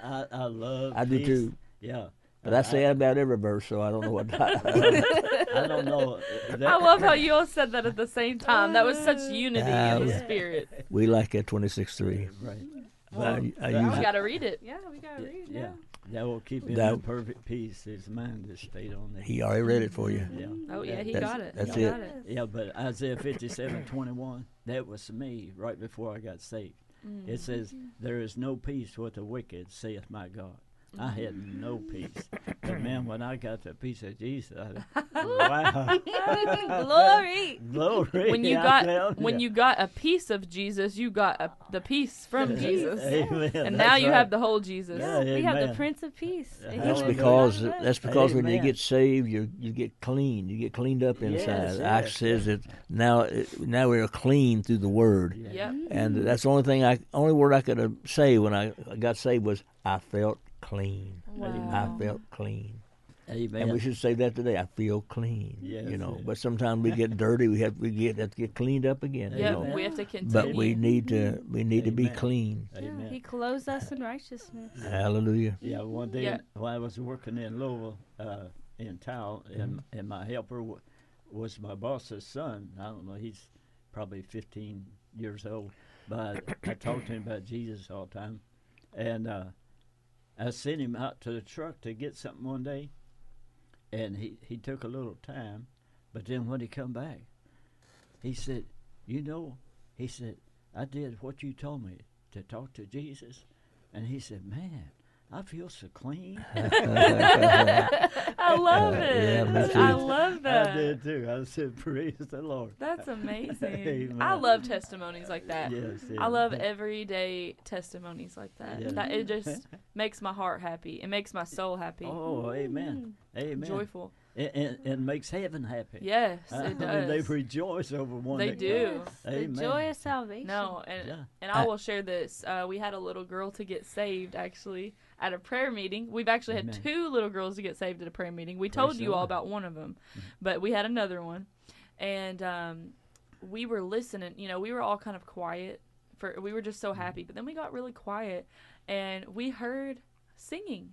I, I love I do too. Yeah. But I say that about every verse, so I don't know what. I don't know. That, I love how you all said that at the same time. That was such unity in the Ah, spirit. we like that 26 3. Right. I, Well, I that- use I it. gotta read it. Yeah, we gotta Yeah, read. yeah. Yeah. That will keep him That- in perfect peace. His mind is stayed on it. He already read it for you. Yeah. Oh yeah, he That's- got it. that's he it. got it. Yeah, but Isaiah 57 21, that was me right before I got saved. Mm. It says, There is no peace with the wicked, saith my God. I had no peace. But [LAUGHS] man, when I got the peace of Jesus, I, [LAUGHS] wow. [LAUGHS] Glory. Glory. When you I got when ya. you got a piece of Jesus, you got a, the peace from Jesus, Amen. and That's now you right. have the whole Jesus. Yeah, we have the. Prince of Peace. That's he because lives in us. that's because when you get saved, you you get clean. You get cleaned up inside. Yes, Acts yes. says that now now we are clean through the Word, Yeah. Yep. and that's the only thing I only word I could uh, say when I got saved was I felt clean. Wow. I felt clean, Amen. and we should say that today. I feel clean. Yes, you know, yes. but sometimes we get dirty. We have we get have to get cleaned up again. Yep. You know, We have to continue. but we need to we need to be Amen. clean. Yeah, Amen. he clothes us in righteousness. Hallelujah. Yeah, one day Yeah. while I was working in Louisville, uh, in town, and and my helper w- was my boss's son. I don't know, he's probably 15 years old, but I talked to him about Jesus all the time, and uh, I sent him out to the truck to get something one day, and he he took a little time, but then when he come back, he said, "You know," he said, "I did what you told me to talk to Jesus," and he said, "Man." I feel so clean. [LAUGHS] I love Yeah, it. me too. I love that. I did too. I said, "Praise the Lord." That's amazing. [LAUGHS] I love testimonies like that. Yes, yes. I love everyday testimonies like that. Yeah. That it just [LAUGHS] makes my heart happy. It makes my soul happy. Oh, amen, amen. Joyful. and, and, and makes heaven happy. Yes, I it mean, they does. rejoice over one. They that do. Amen. the joy of salvation. No, and Yeah. and I I- will share this. Uh, we had a little girl to get saved actually at a prayer meeting. We've actually had Amen. two little girls to get saved at a prayer meeting. We Praise told you all about one of them, but we had another one, and um, we were listening. You know, we were all kind of quiet. For we were just so happy, but then we got really quiet, and we heard singing.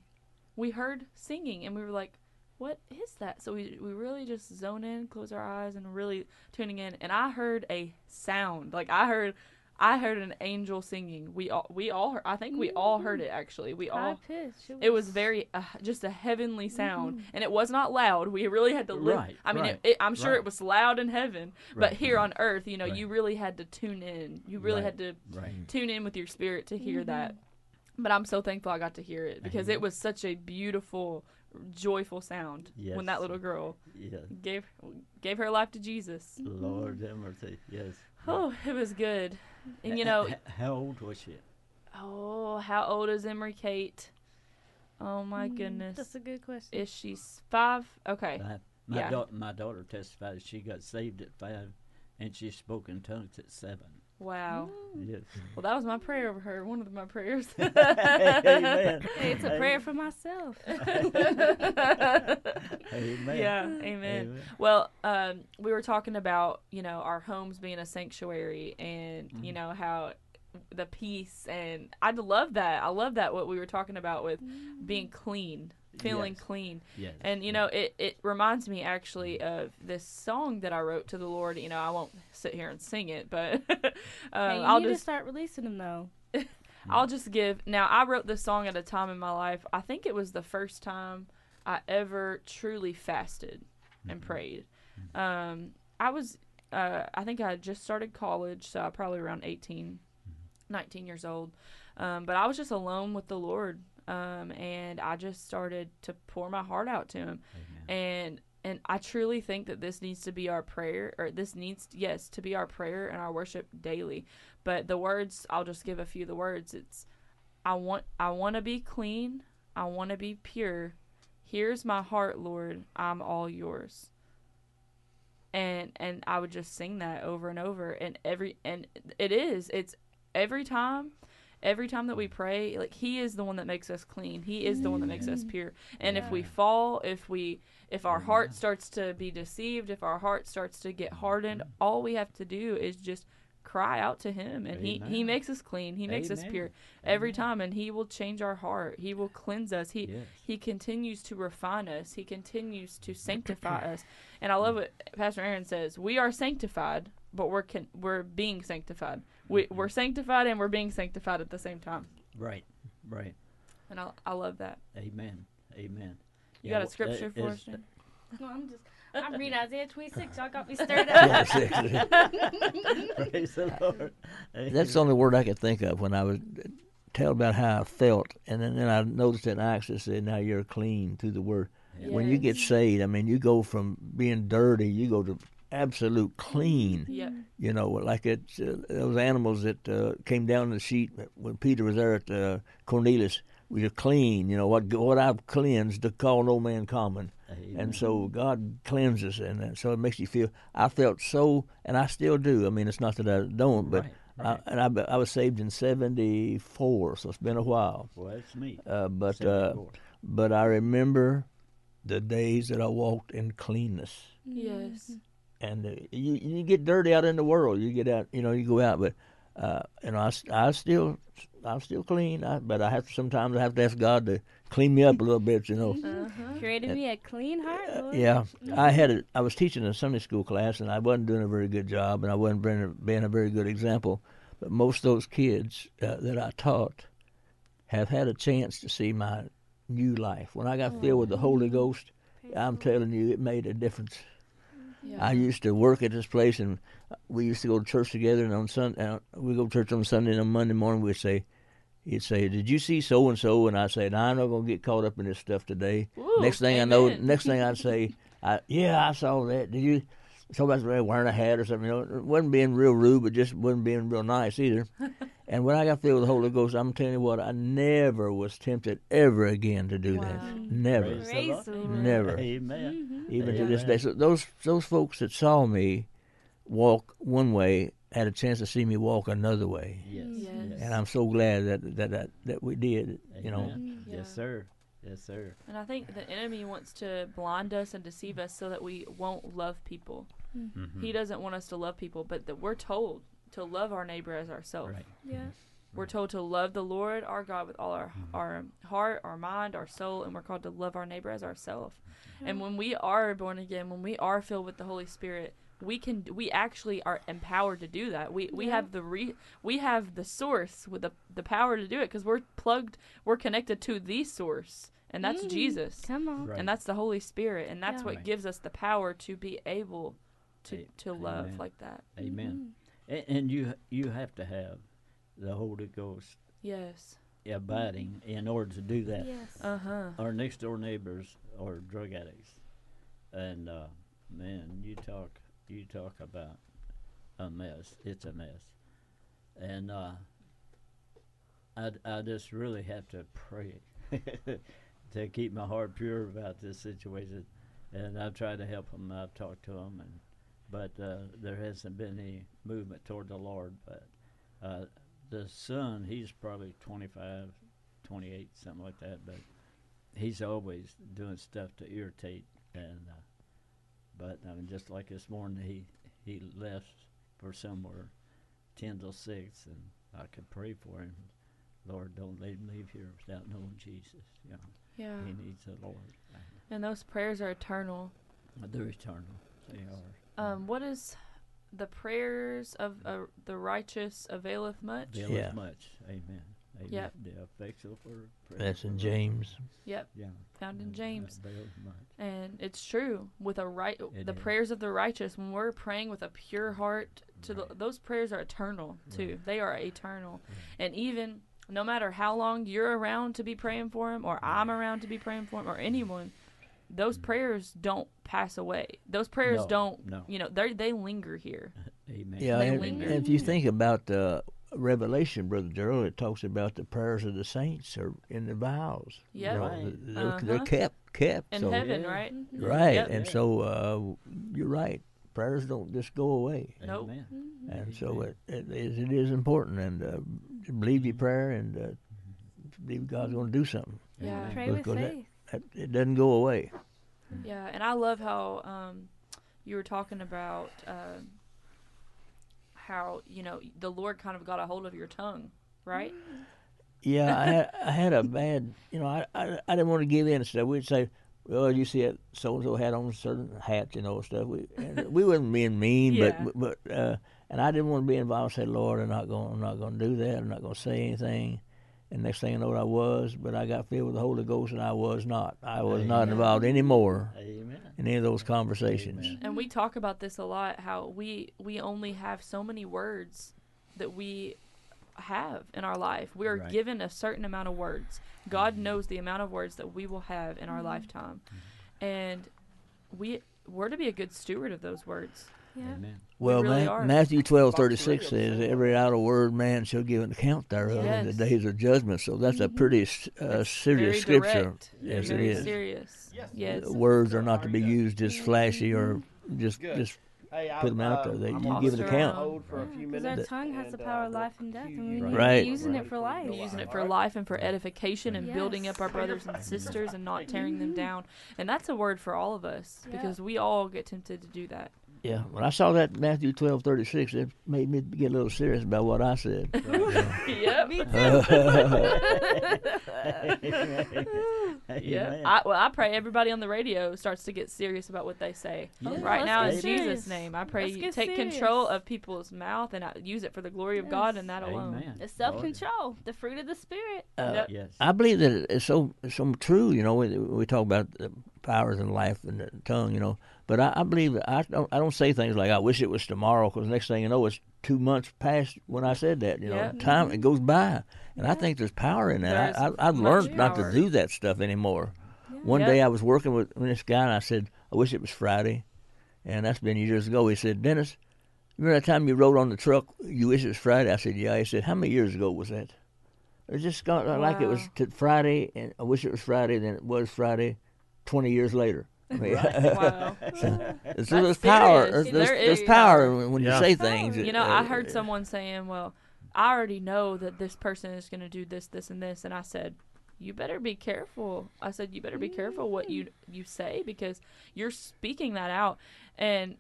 We heard singing, and we were like, "What is that?" So we we really just zone in, close our eyes, and really tuning in. And I heard a sound, like I heard, I heard an angel singing. We all we all heard, I think we all heard it actually. We High all pitch. it was very uh, just a heavenly sound, and it was not loud. We really had to live. Right, I mean, right, it, it, I'm sure right. it was loud in heaven, but Right. here on earth, you know, Right. you really had to tune in. You really Right. had to Right. tune in with your spirit to hear that. But I'm so thankful I got to hear it because it was such a beautiful, joyful sound when that little girl Yeah. gave gave her life to Jesus. Lord have mercy. Yes. Oh, it was good. And you know, [LAUGHS] how old was she? oh, how old is Emery Kate? Oh my goodness. Mm, That's a good question. Is she five? Okay. My, my, Yeah. daugh- my daughter testified she got saved at five, and she spoke in tongues at seven. Wow. Yes. Well, that was my prayer over her. One of my prayers. [LAUGHS] Amen. Hey, it's a prayer for myself. [LAUGHS] Amen. Yeah, amen. Amen. Well, um, we were talking about you know our homes being a sanctuary, and Mm-hmm. you know how the peace and I love that. I love that what we were talking about with being clean, feeling Yes. clean. Yes. And you know, it, it reminds me actually of this song that I wrote to the Lord. You know, I won't sit here and sing it, but [LAUGHS] um, hey, you I'll need to just start releasing them though. [LAUGHS] I'll just give. Now, I wrote this song at a time in my life. I think it was the first time I ever truly fasted and prayed. Um, I was, uh, I think I had just started college, so I probably around 18, 19 years old. Um, but I was just alone with the Lord, um, and I just started to pour my heart out to Him and and I truly think that this needs to be our prayer, or this needs, yes, to be our prayer and our worship daily. But the words, I'll just give a few of the words. It's, I want, I want to be clean. I want to be pure. Here's my heart, Lord. I'm all yours. And and I would just sing that over and over, and every and it is. It's every time every time that we pray like he is the one that makes us clean. He is the one that makes us pure. And if we fall if we if our heart starts to be deceived if our heart starts to get hardened mm-hmm. all we have to do is just cry out to him and he he makes us clean. He makes us pure every Amen. time and he will change our heart. He will cleanse us. He Yes. he continues to refine us. He continues to sanctify [CLEARS THROAT] us. And i love what pastor aaron says. We are sanctified but we're con- we're being sanctified we, we're sanctified and we're being sanctified at the same time Right. Right. and i, I love that Amen. Amen. you Yeah, got a well, scripture it- for us it's- [LAUGHS] No, I'm just I'm reading Isaiah 26. Y'all got me [LAUGHS] stirred Yeah, up. seriously. [LAUGHS] Praise the Lord. That's the only word I could think of when I was tell about how I felt, and then, then I noticed that Acts it said, "Now you're clean through the word." When you get saved, I mean, you go from being dirty, you go to absolute clean. yeah You know, like it, uh, those animals that uh, came down the sheet when Peter was there at uh, Cornelius. We are clean. You know what? What I've cleansed, to call no man common. Amen. And so God cleanses, and uh, so it makes you feel. I felt so, and I still do. I mean, it's not that I don't, but Right, right. I, and I, I was saved in '74, so it's been a while. Well, that's me. Uh, but uh, but I remember the days that I walked in cleanness, yes and uh, you you get dirty out in the world. You get out, you know, you go out, but uh, you know, I, s- I still I'm still clean, I, but I have to sometimes I have to ask God to clean me up a little bit, you know. uh-huh. Created me a clean heart, Lord. Yeah, I had a, I was teaching a Sunday school class, and I wasn't doing a very good job, and I wasn't being a, being a very good example. But most of those kids uh, that I taught have had a chance to see my new life. When I got filled with the Holy Ghost, I'm telling you, it made a difference. Yeah. I used to work at this place, and we used to go to church together. And on Sun, uh, we go to church on Sunday, and on Monday morning we'd say, he'd say, "Did you see so and so?" And I said, nah, "I'm not gonna get caught up in this stuff today." Ooh, next thing I know, next thing I'd say, I, "Yeah, I saw that." Did you? Somebody's wearing a hat or something. You know, it wasn't being real rude, but just wasn't being real nice either. [LAUGHS] and when I got filled with the Holy Ghost, I'm telling you what, I never was tempted ever again to do Wow. that. Never, Praise the Praise Lord. the Amen. Lord. Never. Amen. Mm-hmm. even to this day. So those those folks that saw me walk one way had a chance to see me walk another way, Yes. Yes. yes. and I'm so glad that that that, that we did. You know, Amen. Yeah. Yes, sir. Yes, sir. And I think the enemy wants to blind us and deceive us so that we won't love people. Mhm. He doesn't want us to love people, but that we're told to love our neighbor as ourselves. Right. Yeah. Mm-hmm. We're told to love the Lord our God with all our mm-hmm. our heart, our mind, our soul, and we're called to love our neighbor as ourselves. Mm-hmm. And when we are born again, when we are filled with the Holy Spirit, we can we actually are empowered to do that. We we Yeah. have the re, we have the source with the the power to do it because we're plugged, we're connected to the source, and that's Mm. Jesus. Come on. Right. and that's the Holy Spirit, and that's Yeah. what Right. gives us the power to be able to A- to love amen. like that. Amen. And, and you you have to have the Holy Ghost Yes. abiding in order to do that. Yes. Uh huh. Our next door neighbors are drug addicts, and uh, man, you talk you talk about a mess. It's a mess, and uh, I I just really have to pray [LAUGHS] to keep my heart pure about this situation, and I've tried to help them. I've talked to them, and but uh, there hasn't been any movement toward the Lord. But uh, the son, he's probably 25, 28, something like that. But he's always doing stuff to irritate, and uh, but I mean, just like this morning, he he left for somewhere, ten till six, and I could pray for him. Lord, don't let him leave here without knowing Jesus. You know, Yeah. he needs the Lord. And those prayers are eternal. They're eternal. They are. Um, what is the prayers of uh, the righteous availeth much? They Yeah. much. Amen. Amen. Yep. The effectual for That's in James. Yep, Yeah. found in James. availeth much. And it's true with a right It the is. prayers of the righteous when we're praying with a pure heart to the, those prayers are eternal too. Right. They are eternal. And even no matter how long you're around to be praying for him or I'm around to be praying for him or anyone, those prayers don't pass away. Those prayers No, don't, no. you know, they they linger here. [LAUGHS] Amen. Yeah, They and, linger. and if you think about the Revelation, Brother Gerald, it talks about the prayers of the saints are in the vows. You know, Right. They're, they're Uh-huh. kept, kept. In so, heaven, Yeah. right? Right, Yep. and so uh, you're right. Prayers don't just go away, Nope. Amen. and so it, it is it is important. And uh, believe your prayer, and uh, believe God's going to do something. Yeah. Pray with Because that- faith. That, it doesn't go away. Yeah, and I love how um, you were talking about um, how you know the Lord kind of got a hold of your tongue, right? Yeah, I had [LAUGHS] I had a bad, you know, I I, I didn't want to give in and stuff. We'd say, well, you see that so and so had on certain hats, you know, and stuff. We and we wasn't being mean, Yeah. but but uh, and I didn't want to be involved. I said, Lord, I'm not going, I'm not going to do that. I'm not going to say anything. And next thing I know, I was, but I got filled with the Holy Ghost, and I was not. I was not involved anymore Amen. in any of those conversations. Amen. And we talk about this a lot. How we we only have so many words that we have in our life. We are Right. given a certain amount of words. God mm-hmm. knows the amount of words that we will have in our mm-hmm. lifetime, mm-hmm. and we we're to be a good steward of those words. Yeah. Amen. Well, really Ma- Matthew twelve thirty six says, "Every idle word man shall give an account thereof in the days of judgment." So that's a pretty uh, serious scripture. direct, Yes, very it is. serious. Yes. Yes. Uh, Words are not to be used just flashy or just Good. just. Hey, I, Put 'em out there. um, They- I'm you on give an account. For a few Because minutes. our tongue has the power uh, of life and death, and we you need to Right. be using it for life. using it for life and for edification and building up our brothers and sisters and not tearing them down. And that's a word for all of us Yeah. because we all get tempted to do that. Yeah, when I saw that Matthew twelve thirty six, it made me get a little serious about what I said. [LAUGHS] yep. Me [LAUGHS] too. Yeah. I, well, I pray everybody on the radio starts to get serious about what they say. Yeah. Right let's now, in get Jesus' name, I pray Let's you get take control of people's mouth and uh, use it for the glory of God and that alone. Amen. The self control, the fruit of the spirit. Uh, Yep. Yes. I believe that it's so it's so true. You know, we, we talk about the powers in life and the tongue. You know, but I, I believe that I don't I don't say things like I wish it was tomorrow because next thing you know it's two months past when I said that. You know, Yeah. time it goes by, and I think there's power in that. There's I, much learned not to do that stuff anymore. One Yeah. day I was working with, this guy and I said I wish it was Friday, and that's been years ago. He said Dennis. Remember that time you rode on the truck? You wish it was Friday. I said, "Yeah." He said, "How many years ago was that?" It just got like it was Wow. t- Friday, and I wish it was Friday. Then it was Friday, twenty years later. I mean, [LAUGHS] Wow. so That's there's power. serious. There's, there's, There there's power power. when, when Yeah. you say things. You know, uh, I heard someone saying, "Well, I already know that this person is going to do this, this, and this," and I said, "You better be careful." I said, "You better be careful what you you say because you're speaking that out." And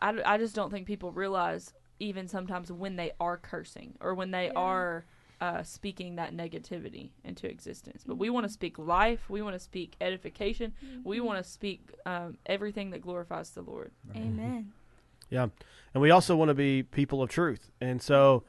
I, I just don't think people realize even sometimes when they are cursing or when they Yeah. are uh, speaking that negativity into existence. But we want to speak life. We want to speak edification. We want to speak um, everything that glorifies the Lord. Amen. Yeah, and we also want to be people of truth. And so,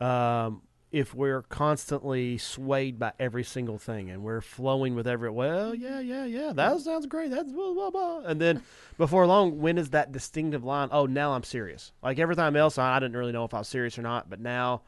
um, if we're constantly swayed by every single thing and we're flowing with every, well, yeah, yeah, yeah, that sounds great. That's blah blah blah. And then before long, when is that distinctive line? Oh, now I'm serious. Like every time else, I didn't really know if I was serious or not, but now,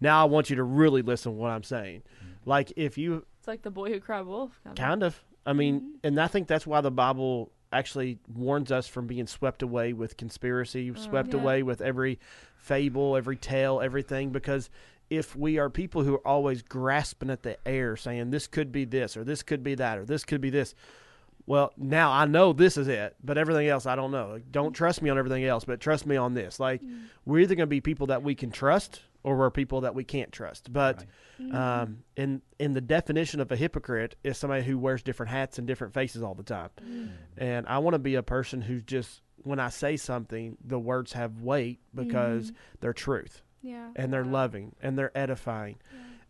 now I want you to really listen to what I'm saying. Mm-hmm. Like if you It's like the boy who cried wolf. Kind of. Kind of. I mean, mm-hmm. and I think that's why the Bible actually warns us from being swept away with conspiracy, oh, swept yeah. away with every fable, every tale, everything. Because if we are people who are always grasping at the air, saying this could be this, or this could be that, or this could be this, well, now I know this is it, but everything else I don't know. Like, don't mm. trust me on everything else, but trust me on this. Like, mm. we're either going to be people that we can trust, or we're people that we can't trust. But um, in in the definition of a hypocrite is somebody who wears different hats and different faces all the time. And I want to be a person who's just when I say something, the words have weight because they're truth. Yeah. and they're Wow. loving and they're edifying.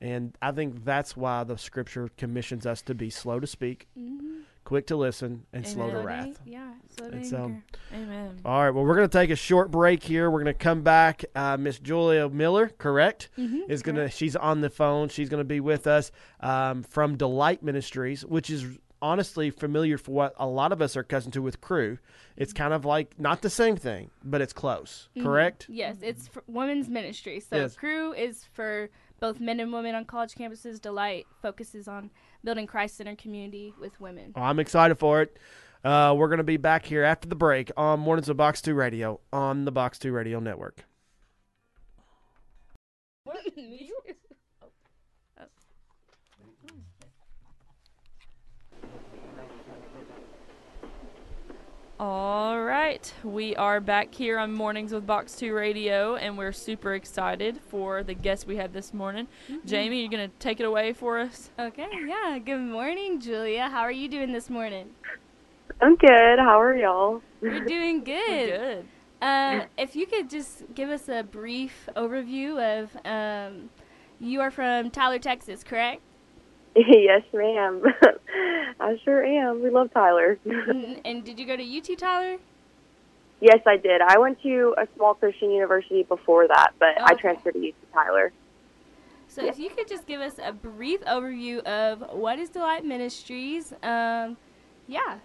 And I think that's why the scripture commissions us to be slow to speak, Mm-hmm. Quick to listen, and slow to wrath. Yeah. Slow to And so- Amen. All right, well, we're going to take a short break here. We're going to come back. Uh, Miss Julia Miller, correct? Mm-hmm. is gonna she's on the phone she's gonna be with us um, from delight ministries which is honestly familiar for what a lot of us are accustomed to with Cru it's kind of like not the same thing but it's close Mhm. correct Yes, it's women's ministry. So Yes. Cru is for both men and women on college campuses. Delight focuses on building Christ-centered community with women. Oh, i'm excited for it uh, we're gonna be back here after the break on mornings of box 2 radio on the box 2 radio network [LAUGHS] All right, we are back here on Mornings with Box 2 Radio, and we're super excited for the guest we had this morning. Jamie, you're going to take it away for us? Okay, yeah. Good morning, Julia. How are you doing this morning? I'm good. How are y'all? We're doing [LAUGHS] good. Good. Uh, if you could just give us a brief overview of, um, you are from Tyler, Texas, correct? [LAUGHS] yes, ma'am. [LAUGHS] I sure am. We love Tyler. and, [LAUGHS] and did you go to UT Tyler? yes, I did. I went to a small Christian university before that, but I transferred to UT Tyler. So if you could just give us a brief overview of what is Delight Ministries, um, yeah.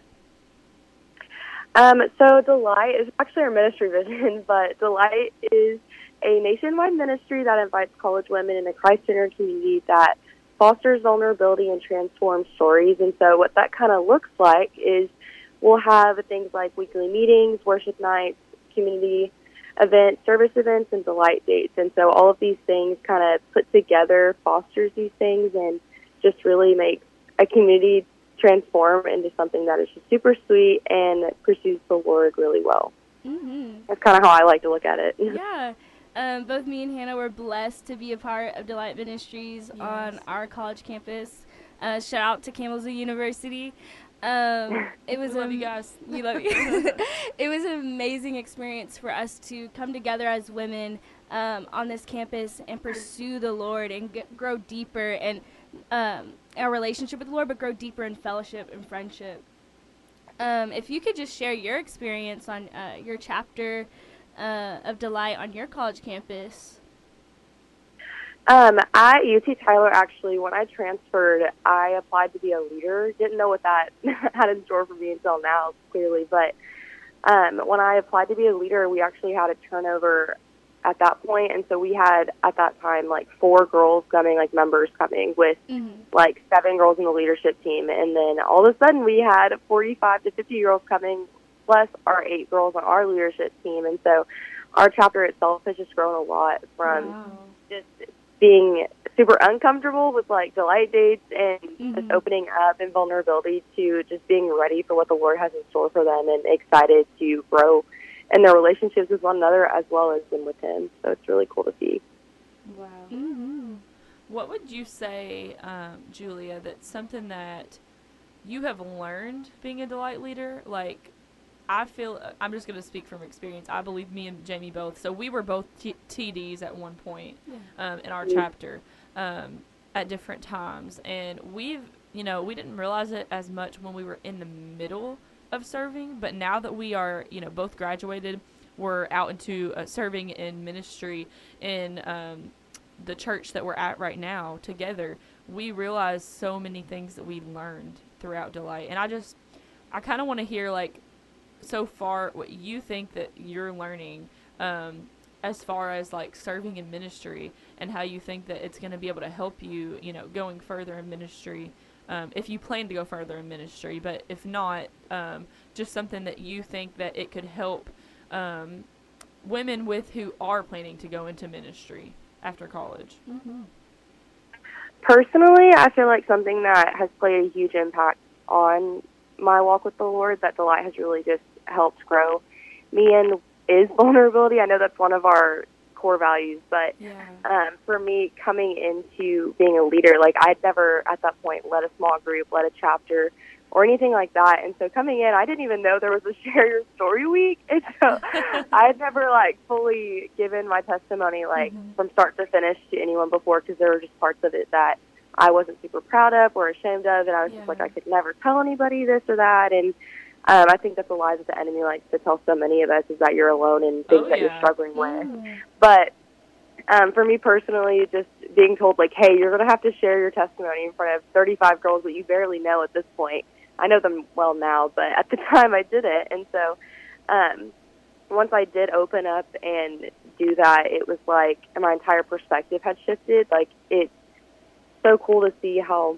Um, so Delight is actually our ministry vision, but Delight is a nationwide ministry that invites college women in a Christ-centered community that fosters vulnerability and transforms stories. And so what that kind of looks like is we'll have things like weekly meetings, worship nights, community events, service events, and delight dates. And so all of these things kind of put together fosters these things and just really makes a community transform into something that is just super sweet and pursues the Lord really well. hmm That's kind of how I like to look at it. [LAUGHS] Yeah. Um, both me and Hannah were blessed to be a part of Delight Ministries on our college campus. Uh, shout out to Campbellsville University. Um, it was [LAUGHS] [LAUGHS] We love you guys. We love you. it was an amazing experience for us to come together as women um, on this campus and pursue the Lord and get, grow deeper in um, our relationship with the Lord, but grow deeper in fellowship and friendship. Um, if you could just share your experience on uh, your chapter uh, of delight on your college campus. Um, at UT Tyler, actually, when I transferred, I applied to be a leader. Didn't know what that [LAUGHS] had in store for me until now, clearly. But um, when I applied to be a leader, we actually had a turnover at that point, and so we had at that time like four girls coming, like members coming with Mm-hmm. like seven girls in the leadership team, and then all of a sudden we had 45 to 50 girls coming, plus our eight girls on our leadership team, and so our chapter itself has just grown a lot from just being super uncomfortable with like delight dates and just Mhm. opening up and vulnerability to just being ready for what the Lord has in store for them and excited to grow in their relationships with one another as well as them with Him. So it's really cool to see. Wow. Mm-hmm. What would you say, um, Julia, that's something that you have learned being a delight leader? Like, I feel, I'm just going to speak from experience. I believe me and Jamie both. So we were both t- TDs at one point um, in our chapter um, at different times. And we've, you know, we didn't realize it as much when we were in the middle of serving. But now that we are, you know, both graduated, we're out into uh, serving in ministry in um, the church that we're at right now together, we realize so many things that we learned throughout Delight. And I just, I kind of want to hear, like, so far what you think that you're learning um, as far as, like, serving in ministry and how you think that it's going to be able to help you, you know, going further in ministry. Um, if you plan to go further in ministry, but if not, um, just something that you think that it could help um, women with who are planning to go into ministry after college. Mm-hmm. Personally, I feel like something that has played a huge impact on my walk with the Lord that Delight has really just helped grow me in is [LAUGHS] vulnerability. I know that's one of our core values, but Yeah. um, for me, coming into being a leader, like I'd never at that point led a small group, led a chapter, or anything like that. And so coming in, I didn't even know there was a [LAUGHS] share your story week, and so [LAUGHS] I had never like fully given my testimony like Mm-hmm. from start to finish to anyone before because there were just parts of it that I wasn't super proud of or ashamed of, and I was Yeah. just like I could never tell anybody this or that, and um, I think that's a lie that the enemy likes to tell so many of us is that you're alone in things Oh, that you're struggling with. But um, for me personally, just being told like, hey, you're going to have to share your testimony in front of 35 girls that you barely know at this point. I know them well now, but at the [LAUGHS] time I did it, and so um, once I did open up and do that, it was like my entire perspective had shifted. Like it's so cool to see how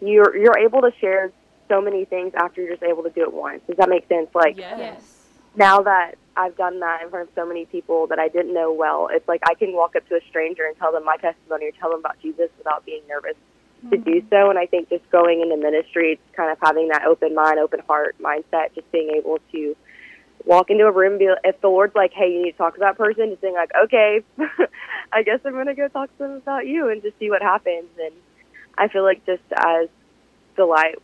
you're you're able to share so many things after you're just able to do it once. Does that make sense? Like yes. Now that I've done that in front of so many people that I didn't know well, it's like I can walk up to a stranger and tell them my testimony or tell them about Jesus without being nervous to do mm-hmm. so. And I think just going into ministry, it's kind of having that open mind, open heart mindset, just being able to walk into a room, and be if the Lord's like, hey, you need to talk to that person, just being like, okay, [LAUGHS] I guess I'm going to go talk to them about you and just see what happens. And I feel like just as the light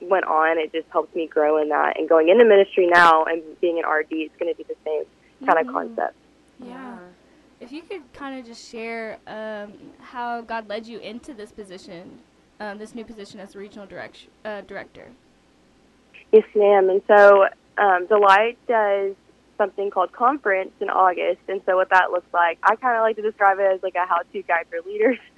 went on, it just helped me grow in that. And going into ministry now and being an RD, it's going to be the same kind of Mhm. concept. Yeah. If you could kind of just share um, how God led you into this position, um, this new position as regional direct- uh, director. Yes, ma'am. And so um, Delight does something called conference in August. And so what that looks like, I kind of like to describe it as like a how-to guide for leaders. [LAUGHS]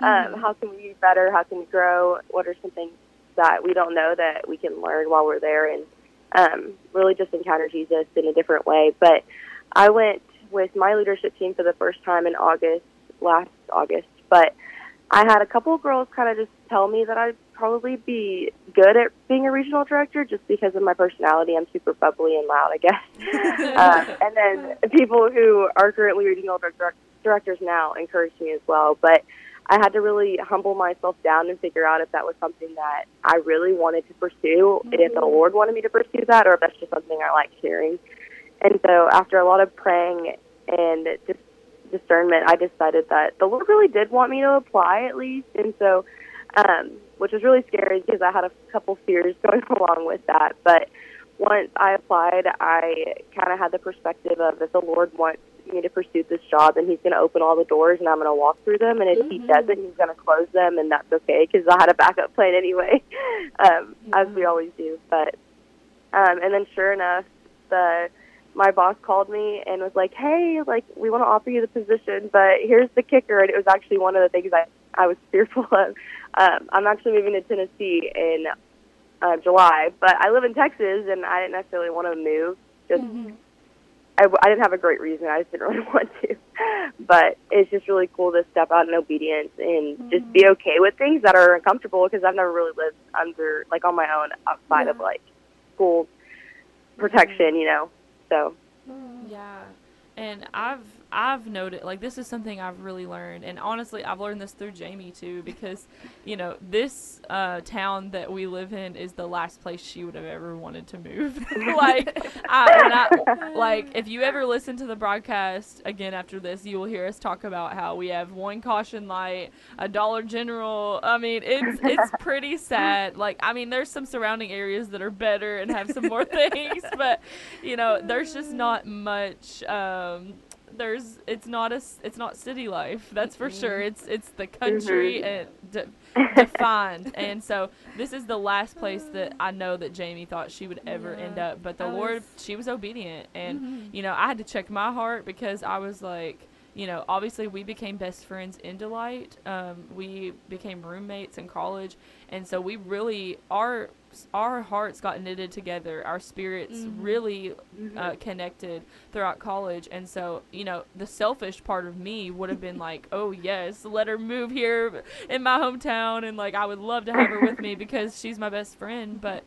Um, how can we be better? How can we grow? What are some things that we don't know that we can learn while we're there? And um, really just encounter Jesus in a different way. But I went with my leadership team for the first time in August, last August. But I had a couple of girls kind of just tell me that I'd probably be good at being a regional director just because of my personality. I'm super bubbly and loud, I guess. [LAUGHS] um, and then people who are currently regional direct- directors now encouraged me as well. But I had to really humble myself down and figure out if that was something that I really wanted to pursue, and if the Lord wanted me to pursue that, or if that's just something I like hearing. And so, after a lot of praying and just discernment, I decided that the Lord really did want me to apply at least. And so, um, which was really scary because I had a couple fears [LAUGHS] going along with that. But once I applied, I kind of had the perspective of if the Lord wants me to pursue this job, and He's going to open all the doors and I'm going to walk through them. And if He doesn't, He's going to close them, and that's okay because I had a backup plan anyway, [LAUGHS] um, as we always do. But um, and then sure enough, the my boss called me and was like, "Hey, like we want to offer you the position, but here's the kicker." And it was actually one of the things I I was [LAUGHS] fearful of. Um, I'm actually moving to Tennessee in uh, July, but I live in Texas, and I didn't necessarily want to move. Just I, I didn't have a great reason. I just didn't [LAUGHS] really want to. But it's just really cool to step out in obedience and just be mm-hmm. okay with things that are uncomfortable because I've never really lived under like on my own outside of like school protection, mm-hmm. you know. So Yeah. And I've I've noted like this is something I've really learned and honestly I've learned this through Jamie too [LAUGHS] because you know this uh, town that we live in is the last place she would have ever wanted to move. [LAUGHS] [LAUGHS] Like I, I like if you ever listen to the broadcast again after this you will hear us talk about how we have one caution light a Dollar General. I mean it's it's pretty sad. Like I mean there's some surrounding areas that are better and have some more things but you know there's just not much um there's it's not a it's not city life that's for mm-hmm. sure. It's it's the country mm-hmm. and de- [LAUGHS] defined. And so this is the last place that i know that jamie thought she would ever end up but the lord she was obedient. And mm-hmm. you know i had to check my heart because i was like you know obviously we became best friends in delight. Um, we became roommates in college. And so we really our our hearts got knitted together. Our spirits mm-hmm. really uh, mm-hmm. connected throughout college. And so you know the selfish part of me would have been [LAUGHS] like oh yes let her move here in my hometown. And like i would love to have her with me because she's my best friend. Mm-hmm. But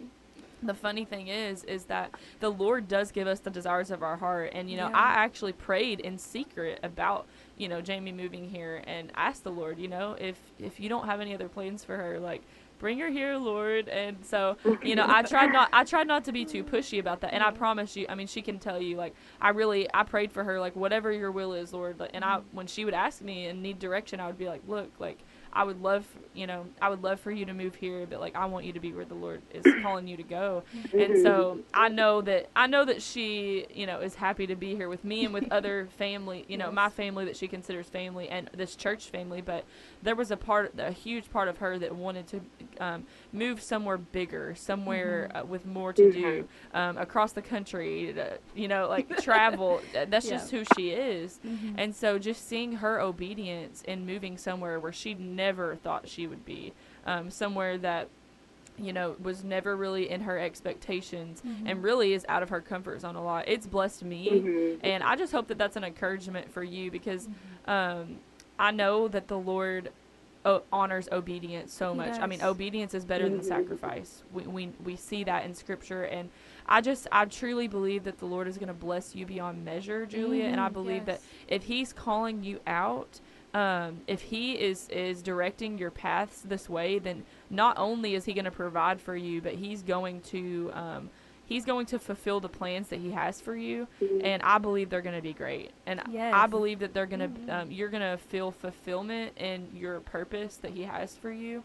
the funny thing is is that the lord does give us the desires of our heart. And you know Yeah. i actually prayed in secret about you know jamie moving here and asked the lord you know if if you don't have any other plans for her like bring her here lord. And so [LAUGHS] you know i tried not i tried not to be too pushy about that. And i promise you i mean she can tell you like i really i prayed for her like whatever your will is lord. And i mm-hmm. when she would ask me and need direction i would be like look like I would love, you know, I would love for you to move here, but like I want you to be where the Lord is [COUGHS] calling you to go. And so I know that I know that she, you know, is happy to be here with me and with [LAUGHS] other family, you know, my family that she considers family and this church family. But there was a part, a huge part of her that wanted to um, move somewhere bigger, somewhere uh, with more to do, um, across the country, to, you know, like [LAUGHS] travel. That's Yeah. just who she is. And so just seeing her obedience in moving somewhere where she never thought she would be, um, somewhere that you know was never really in her expectations and really is out of her comfort zone a lot. It's blessed me, Mhm. and I just hope that that's an encouragement for you because um, I know that the Lord o- honors obedience so much. I mean, obedience is better than sacrifice. We, we we see that in Scripture, and I just I truly believe that the Lord is going to bless you beyond measure, Julia, and I Mhm, believe that if He's calling you out. Um, if he is is directing your paths this way, then not only is he going to provide for you, but he's going to um, he's going to fulfill the plans that he has for you, and I believe they're going to be great. And I believe that they're going to um, you're going to feel fulfillment in your purpose that he has for you.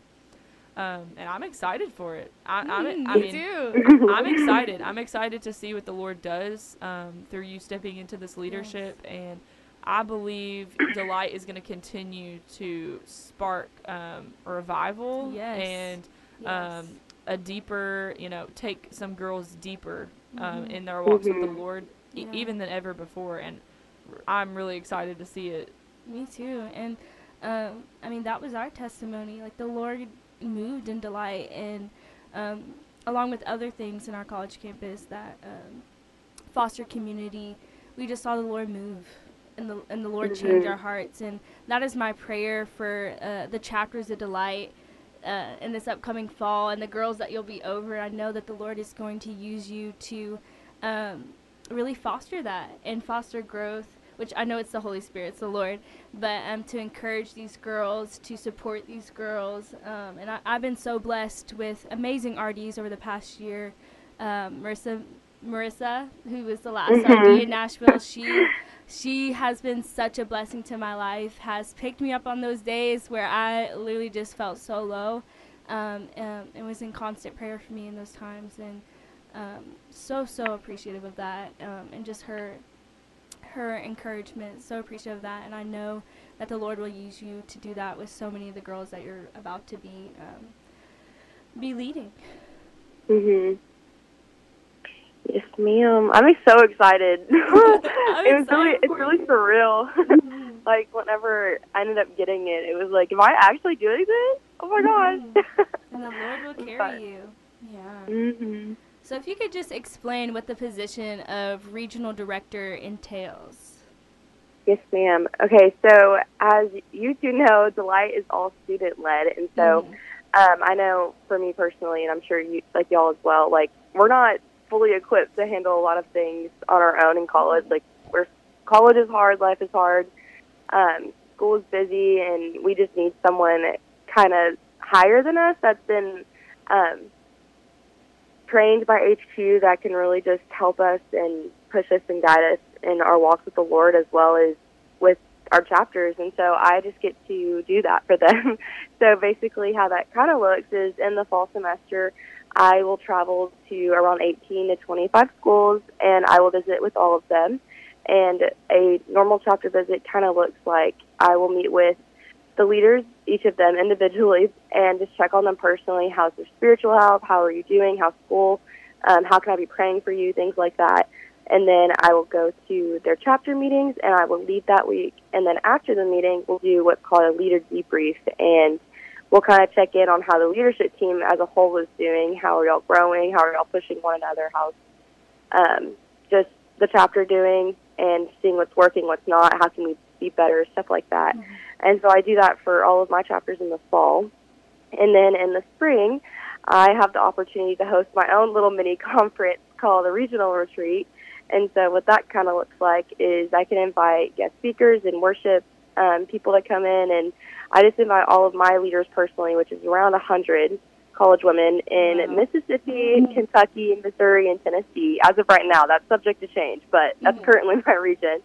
Um, and I'm excited for it. I, I'm, I mean, too. [LAUGHS] I'm excited. I'm excited to see what the Lord does um, through you stepping into this leadership, and I believe Delight is going to continue to spark um, revival Yes. and Yes. A deeper, you know, take some girls deeper um, in their walks with the Mhm. Lord, e- Mm-hmm. Even than ever before. And I'm really excited to see it. Me too. And um, I mean, that was our testimony. Like the Lord moved in delight, and um, along with other things in our college campus, that um, foster community, we just saw the Lord move. And the, and the Lord change Mhm. our hearts. And that is my prayer for uh, the chapters of delight uh, in this upcoming fall and the girls that you'll be over. I know that the Lord is going to use you to um, really foster that and foster growth, which I know it's the Holy Spirit, it's the Lord, but um, to encourage these girls, to support these girls. Um, and I, I've been so blessed with amazing RDs over the past year. Um, Marissa, Marissa, who was the last Mhm. RD in Nashville, she she has been such a blessing to my life. Has picked me up on those days where I literally just felt so low, um, and, and was in constant prayer for me in those times. And um, so so appreciative of that, um, and just her her encouragement. So appreciative of that, and I know that the Lord will use you to do that with so many of the girls that you're about to be um, be leading. Mhm. Yes, ma'am. I'm so excited. [LAUGHS] [LAUGHS] it was really, it's for really surreal. [LAUGHS] like whenever I ended up getting it, it was like, am I actually doing this? Oh my gosh. And the Lord will carry fine. you. Yeah. Mm-hmm. So if you could just explain what the position of regional director entails. Yes, ma'am. Okay, so as you two know, Delight is all student led, and so um, I know for me personally, and I'm sure you like y'all as well. Like we're not fully equipped to handle a lot of things on our own in college. Like we're college is hard, life is hard, um, school is busy, and we just need someone kind of higher than us that's been um, trained by HQ that can really just help us and push us and guide us in our walks with the Lord as well as with our chapters. And so I just get to do that for them. [LAUGHS] so basically, how that kind of looks is in the fall semester, I will travel to around 18 to 25 schools and I will visit with all of them. And a normal chapter visit kind of looks like I will meet with the leaders, each of them individually, and just check on them personally. How's their spiritual health? How are you doing? How's school? Um, how can I be praying for you? Things like that. And then I will go to their chapter meetings and I will lead that week. And then after the meeting, we'll do what's called a leader debrief. And we'll kind of check in on how the leadership team as a whole is doing. How are y'all growing? How are y'all pushing one another? How's um, just the chapter doing and seeing what's working, what's not? How can we be better? Stuff like that. And so I do that for all of my chapters in the fall. And then in the spring, I have the opportunity to host my own little mini [LAUGHS] conference called a regional retreat. And so what that kind of looks like is I can invite guest speakers and worship um, people that come in, and I just invite all of my leaders personally, which is around a hundred college women in Wow. Mississippi, Kentucky, Missouri, and Tennessee. As of right now, that's subject to change, but that's Mhm. currently [LAUGHS] my region.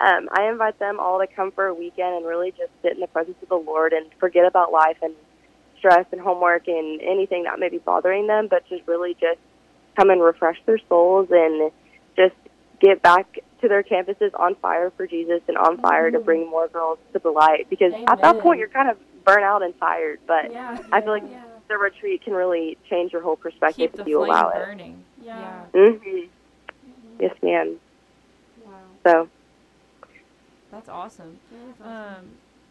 um, I invite them all to come for a weekend and really just sit in the presence of the Lord and forget about life and stress and homework and anything that may be bothering them, but just really just come and refresh their souls and just get back to their campuses on fire for Jesus and on fire to bring more girls to the light. Because at that point, you're kind of burnt out and tired, but Yeah. I feel like Yeah. the retreat can really change your whole perspective Keep if you allow it. burning. Yeah. hmm Yes, ma'am. Wow. So, That's awesome. That is awesome.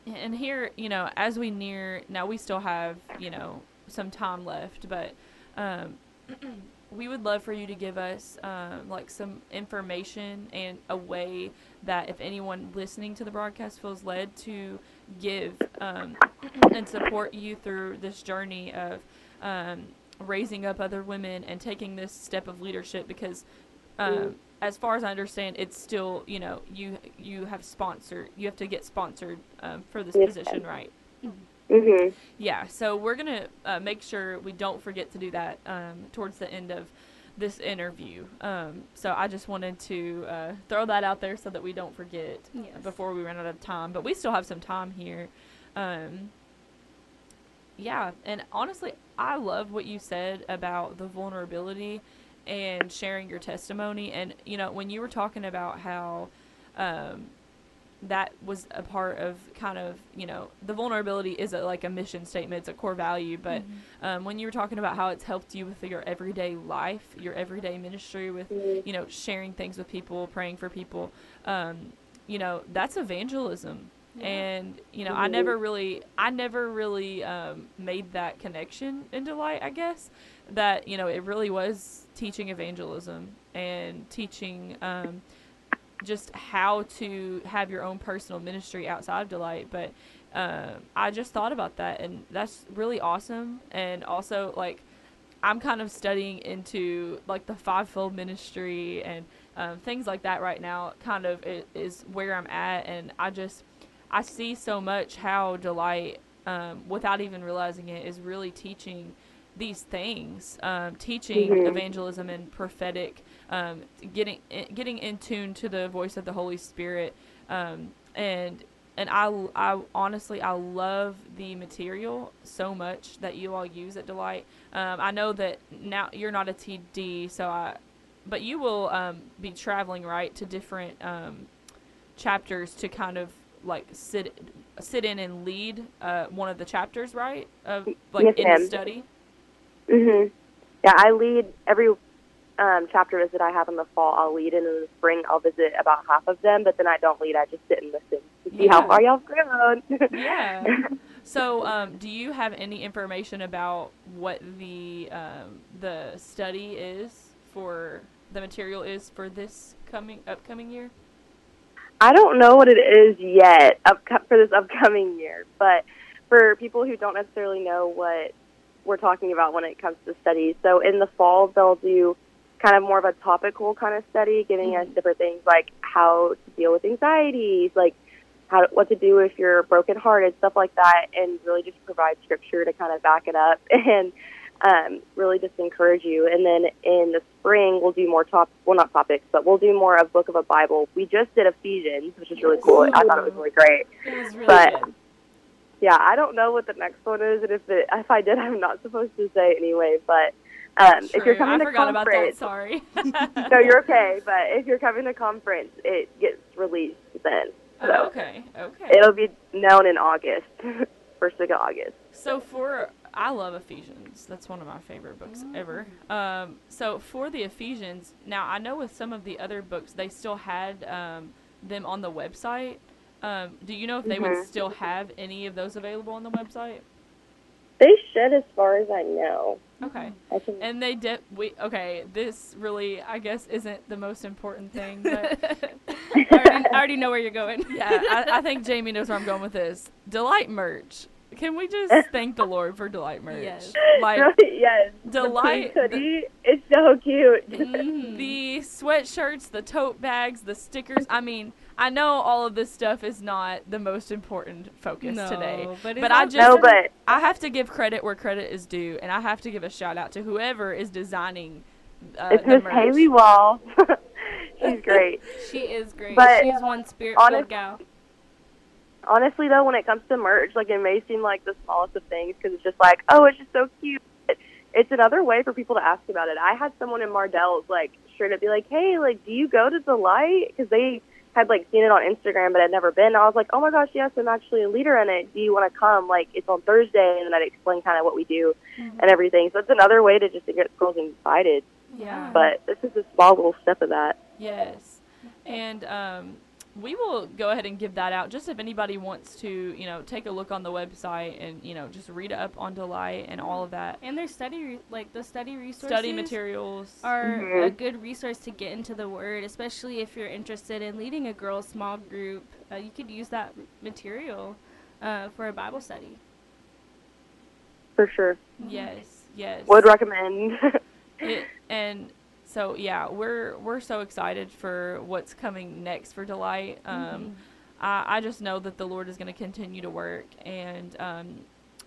Um, and here, you know, as we near now, we still have you know some time left, but um, [CLEARS THROAT] we would love for you to give us um, like some information and a way that if anyone listening to the broadcast feels led to give um, and support you through this journey of um, raising up other women and taking this step of leadership because um, as far as I understand, it's still you know you you have sponsored you have to get sponsored um, for this Yes, position, right? Hmm Yeah. So we're gonna uh, make sure we don't forget to do that um, towards the end of this interview. Um, so I just wanted to uh, throw that out there so that we don't forget Yes. before we run out of time. But we still have some time here. Um, yeah, and honestly, I love what you said about the vulnerability and sharing your testimony. And you know, when you were talking about how um, that was a part of kind of you know the vulnerability is a, like a mission statement, it's a core value. But um, when you were talking about how it's helped you with your everyday life, your everyday ministry, with you know sharing things with people, praying for people, um, you know that's evangelism. And you know i never really i never really um, made that connection in delight i guess that you know it really was teaching evangelism and teaching um, just how to have your own personal ministry outside of delight but uh, i just thought about that and that's really awesome and also like i'm kind of studying into like the fivefold ministry and um, things like that right now kind of is where i'm at and i just I see so much how delight, um, without even realizing it, is really teaching these things, um, teaching Mhm. evangelism and prophetic, um, getting getting in tune to the voice of the Holy Spirit, um, and and I, I honestly I love the material so much that you all use at Delight. Um, I know that now you're not a TD, so I, but you will um, be traveling right to different um, chapters to kind of like sit sit in and lead uh, one of the chapters, right? Of like Yes, in the ma'am. study. hmm Yeah, I lead every um, chapter visit I have in the fall. I'll lead, and in the spring I'll visit about half of them. But then I don't lead. I just sit and listen to see Yeah. how far y'all grown. Yeah. [LAUGHS] So, um, do you have any information about what the um, the study is for the material is for this coming upcoming year? I don't know what it is yet up for this upcoming year, but for people who don't necessarily know what we're talking about when it comes to studies, so in the fall they'll do kind of more of a topical kind of study, giving us different things like how to deal with anxieties, like how what to do if you're brokenhearted, stuff like that, and really just provide scripture to kind of back it up [LAUGHS] and um, really just encourage you. And then in the spring, we'll do more top, well, not topics, but we'll do more of Book of a Bible. We just did Ephesians, which is really cool. I thought it was really great. It was really But good. yeah, I don't know what the next one is, and if it, if I did, [LAUGHS] I'm not supposed to say anyway. But um, if you're coming I to forgot about that. conference, Sorry. [LAUGHS] no, you're okay. But if you're coming to conference, it gets released then. So Oh, okay. Okay. it'll be known in August, [LAUGHS] first week of August. So for I love Ephesians. That's one of my favorite books ever. Um, so for the Ephesians, now I know with some of the other books they still had um, them on the website. Um, do you know if they would Mhm. still have any of those available on the website? They should, as far as I know. Okay. Can. And they did. We okay. This really, I guess, isn't the most important thing, but [LAUGHS] I, already, I already know where you're going. yeah, I, I think Jamie knows where I'm going with this. Delight merch. Can we just [LAUGHS] thank the Lord for Delight merch? Yes. Like [LAUGHS] yes, Delight- The pink hoodie is so cute. Mhm. the sweatshirts, the tote bags, the stickers. I mean, I know all of this stuff is not the most important focus No, today, but but I just no, but I have to give credit where credit is due, and I have to give a shout out to whoever is designing uh, it's the Miss merch. Haley Wall. [LAUGHS] she's great. She is great. But She's one spirit honest- filled gal. honestly though when it comes to merch like it may seem like the smallest of things because it's just like oh it's just so cute But it's another way for people to ask about it i had someone in Mardel's like straight up be like hey like do you go to Delight because they had like seen it on instagram but had never been i was like oh my gosh yes i'm actually a leader in it do you want to come like it's on thursday and then i'd explain kind of what we do Mm-hmm. and everything so it's another way to just to get girls invited Yeah. but this is a small little step of that Yes. And um, we will go ahead and give that out just if anybody wants to, you know, take a look on the website and, you know, just read up on Delight and all of that. And their study, re- like the study resources, Study materials. are Mhm. a good resource to get into the word, especially if you're interested in leading a girls' small group. Uh, you could use that material uh, for a Bible study. for sure yes, yes. would recommend [LAUGHS] it, and so yeah, we're we're so excited for what's coming next for Delight. Um, I, I just know that the Lord is going to continue to work, and um,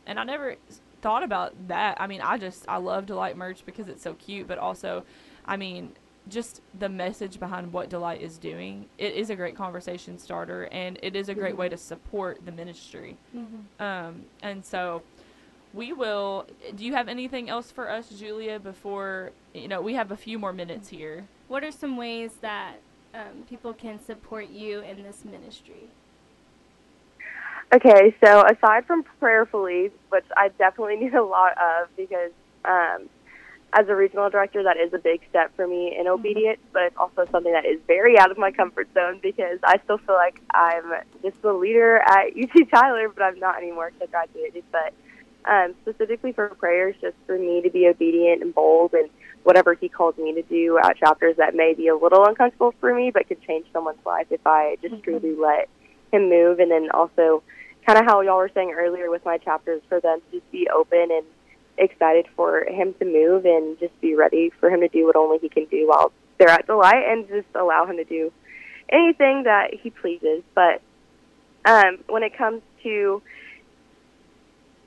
and I never thought about that. I mean, I just I love Delight merch because it's so cute, but also, I mean, just the message behind what Delight is doing. It is a great conversation starter, and it is a great way to support the ministry. Um, and so we will. Do you have anything else for us, Julia? Before you know, we have a few more minutes here. What are some ways that um, people can support you in this ministry? Okay, so aside from prayerfully, which I definitely [LAUGHS] need a lot of because um, as a regional director, that is a big step for me in obedience, but it's also something that is very out of my comfort zone because I still feel like I'm just the leader at [LAUGHS] UT Tyler, but I'm not anymore because I graduated. But um, specifically for prayers, just for me to be obedient and bold and whatever he calls me to do at chapters that may be a little uncomfortable for me, but could change someone's life if I just truly let him move. And then also, kind of how y'all were saying earlier with my chapters, for them to just be open and excited for him to move and just be ready for him to do what only he can do while they're at Delight and just allow him to do anything that he pleases. But um, when it comes to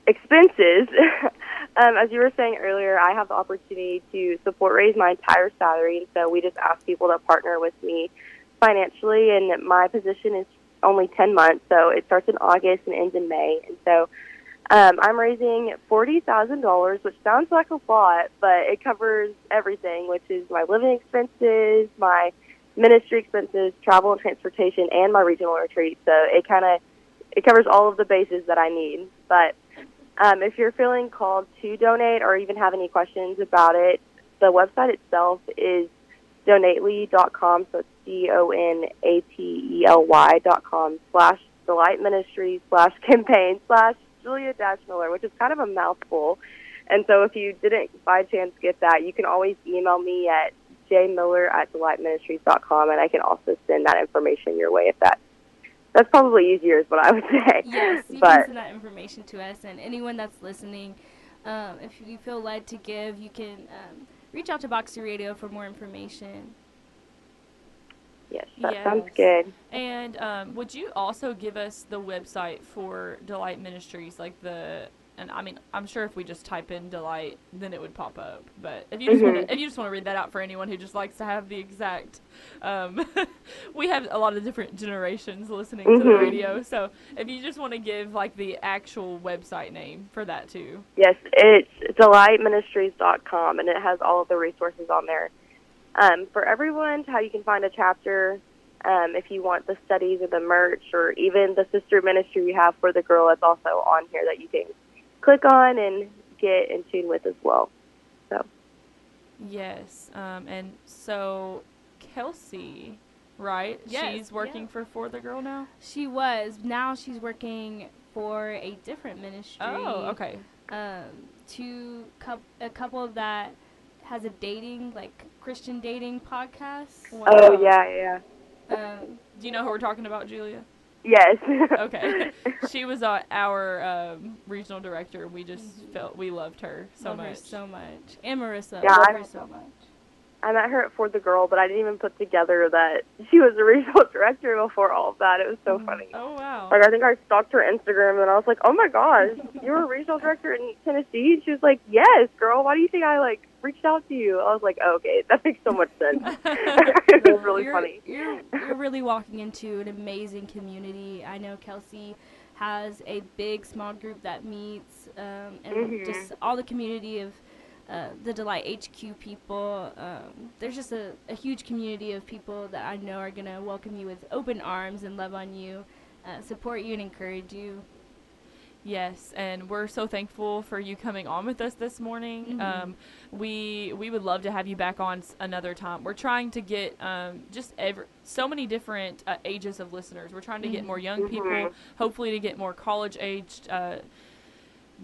expenses, [LAUGHS] um, as you were saying earlier, I have the opportunity to support raise my entire salary, and so we just ask people to partner with me financially. And my position is only ten months, so it starts in August and ends in May, and so. Um, I'm raising forty thousand dollars, which sounds like a lot, but it covers everything, which is my living expenses, my ministry expenses, travel and transportation, and my regional retreat. So it kind of it covers all of the bases that I need. But um, if you're feeling called to donate or even have any questions about it, the website itself is donately.com. So it's D O N A T E L Y dot com slash delight ministry slash [LAUGHS] campaign slash Julia Dash Miller, which is kind of a mouthful. And so if you didn't by chance get that, you can always email me at jmiller at delightministries.com and I can also send that information your way if that that's probably easier is what I would [LAUGHS] say. Yes, you can but send that information to us, and anyone that's listening, um, if you feel led to give, you can um, reach out to Box Two Radio for more information. yes, that sounds good. And um, would you also give us the website for Delight Ministries, like the and I mean I'm sure if we just type in Delight, then it would pop up. But if you just want Mhm. to if you just want to read that out for anyone who just likes to have the exact, um, [LAUGHS] we have a lot of different generations listening to the Mhm. radio. So if you just want to give like the actual website name for that too. Yes, it's delightministries.com, and it has all of the resources on there um, for everyone. How you can find a chapter, um, if you want the studies or the merch, or even the sister ministry we have for the girl. It's also on here that you can click on and get in tune with as well. So Yes. Um, and so Kelsey, right? Yes, She's working yeah. for For the Girl now. She was. Now she's working for a different ministry. Oh, okay. Um, to coup a couple that has a dating, like Christian dating podcast. oh yeah, yeah, Um, Do you know who we're talking about, Julia? Yes. Okay. [LAUGHS] she was uh, our um, regional director. We just felt we loved her so love much. her so much. And Marissa. Yeah, love I- her so much. I met her at For the Girl, but I didn't even put together that she was a regional [LAUGHS] director before all of that. It was so funny. Oh wow. Like I think I stalked her Instagram and I was like, "Oh my gosh, you were a regional director in Tennessee?" And she was like, "Yes, girl. Why do you think I like reached out to you. I was like, oh, okay, that makes so much sense. [LAUGHS] it was really you're, funny. You're, you're really walking into an amazing community. I know Kelsey has a big small group that meets, um, and Mhm. just all the community of uh, the Delight HQ people. Um, there's just a, a huge community of people that I know are going to welcome you with open arms and love on you, uh, support you, and encourage you. Yes, and we're so thankful for you coming on with us this morning. Mhm. Um, we we would love to have you back on another time. We're trying to get um, just every, so many different uh, ages of listeners. We're trying to get more young people, hopefully to get more college aged uh,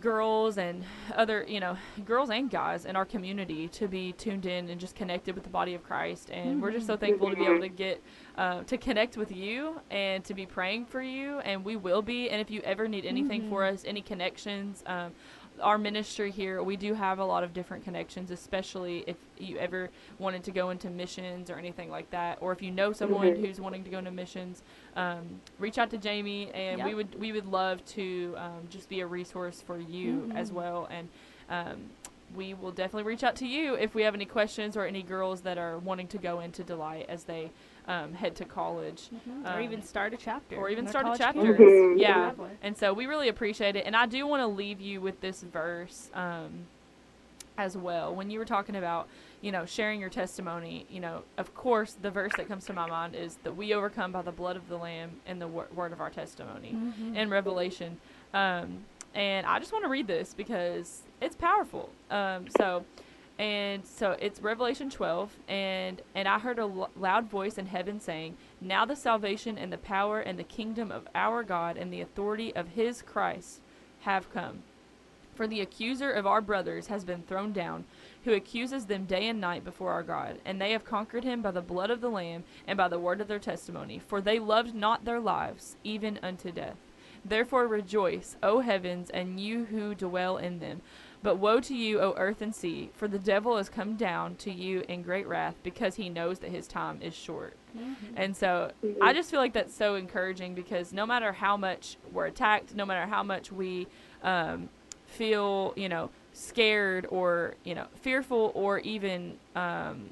girls and other you know girls and guys in our community to be tuned in and just connected with the body of Christ. And we're just so thankful to be able to get uh, to connect with you and to be praying for you, and we will be. And if you ever need anything for us, any connections, um, our ministry here, we do have a lot of different connections, especially if you ever wanted to go into missions or anything like that, or if you know someone who's wanting to go into missions, um, reach out to Jamie, and we would we would love to um, just be a resource for you as well, and. Um, we will definitely reach out to you if we have any questions or any girls that are wanting to go into Delight as they um, head to college or Um, even start a chapter. or even start a chapter. campus. Mhm. Yeah. Exactly. And so we really appreciate it. And I do want to leave you with this verse um, as well. When you were talking about, you know, sharing your testimony, you know, of course, the verse that comes to my mind is that we overcome by the blood of the Lamb and the wor- word of our testimony Mhm. in Revelation. Um, and I just want to read this because it's powerful. Um, so, and so it's Revelation 12, and and I heard a l- loud voice in heaven saying, "Now the salvation and the power and the kingdom of our God and the authority of His Christ have come." For the accuser of our brothers has been thrown down, who accuses them day and night before our God. And they have conquered him by the blood of the Lamb and by the word of their testimony. For they loved not their lives, even unto death. Therefore rejoice, O heavens, and you who dwell in them. But woe to you, O earth and sea, for the devil has come down to you in great wrath, because he knows that his time is short. And so I just feel like that's so encouraging because no matter how much we're attacked, no matter how much we um, feel, you know, scared or, you know, fearful or even um,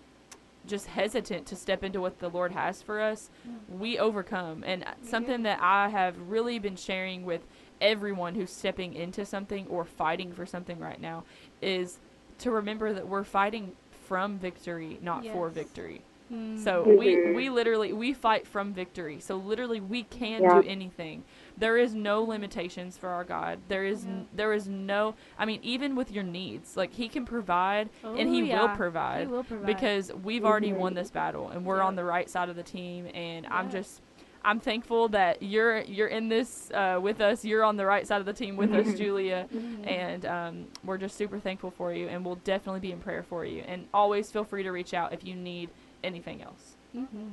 just hesitant to step into what the Lord has for us, mm. we overcome. And something that I have really been sharing with everyone who's stepping into something or fighting for something right now is to remember that we're fighting from victory, not for victory. Mm. So we Mhm. we literally we fight from victory. So literally we can Yeah. do anything. There is no limitations for our God. There is Yeah. n- there is no I mean even with your needs, like he can provide and he Oh, will provide He will provide. because we've already won this battle and we're Yeah. on the right side of the team and I'm just I'm thankful that you're you're in this uh, with us. You're on the right side of the team with us, [LAUGHS] Julia, and um, we're just super thankful for you. And we'll definitely be in prayer for you. And always feel free to reach out if you need anything else. Mhm.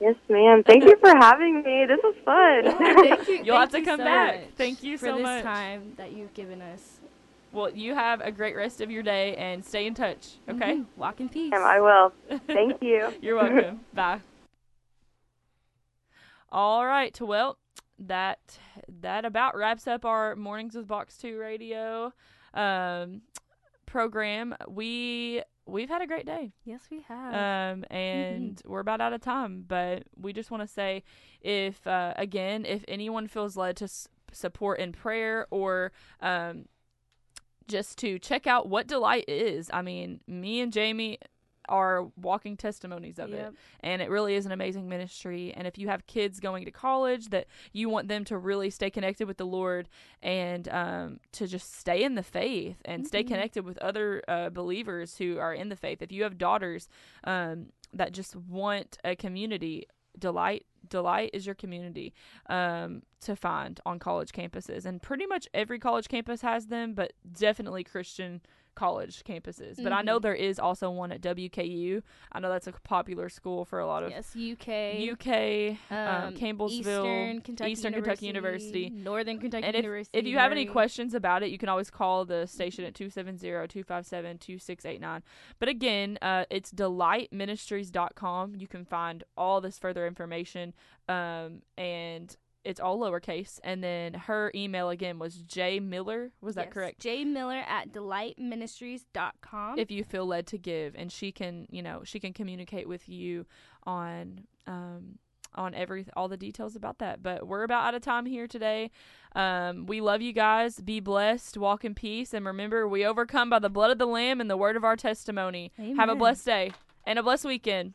Yes, ma'am. Thank you for having me. This was fun. Thank you. [LAUGHS] You'll have to you come so back. much Thank you for so this much. time that you've given us. Well, you have a great rest of your day and stay in touch. Okay. Mhm. Walk in peace. Ma'am, I will. [LAUGHS] Thank you. You're welcome. [LAUGHS] Bye. All right. Well, that that about wraps up our mornings with Box Two Radio um, program. We we've had a great day. Yes, we have. Um, and we're about out of time, but we just want to say if, uh, again, if anyone feels led to s- support in prayer or, um, just to check out what delight is. I mean, me and Jamie are walking testimonies of it. And it really is an amazing ministry. And if you have kids going to college that you want them to really stay connected with the lord and um, to just stay in the faith and stay Mhm. connected with other uh, believers who are in the faith if you have daughters um, that just want a community delight delight is your community um, to find on college campuses. And pretty much every college campus has them but definitely christian college campuses but i know Mhm. there is also one at wku i know that's a popular school for a lot of yes, UK. uk um, um, campbellsville Eastern Kentucky, Eastern Kentucky University. Northern Kentucky and if, University. if you have any questions about it, you can always call the station at 270-257-2689. But again, uh, it's delightministries.com. You can find all this further information. Um, and it's all lowercase, and then her email again was J Miller. Was that Yes, correct? J Miller at delightministries.com. if you feel led to give and she can you know she can communicate with you on um on every all the details about that. But we're about out of time here today. Um we love you guys. Be blessed. Walk in peace. And remember we overcome by the blood of the lamb and the word of our testimony. Have a blessed day and a blessed weekend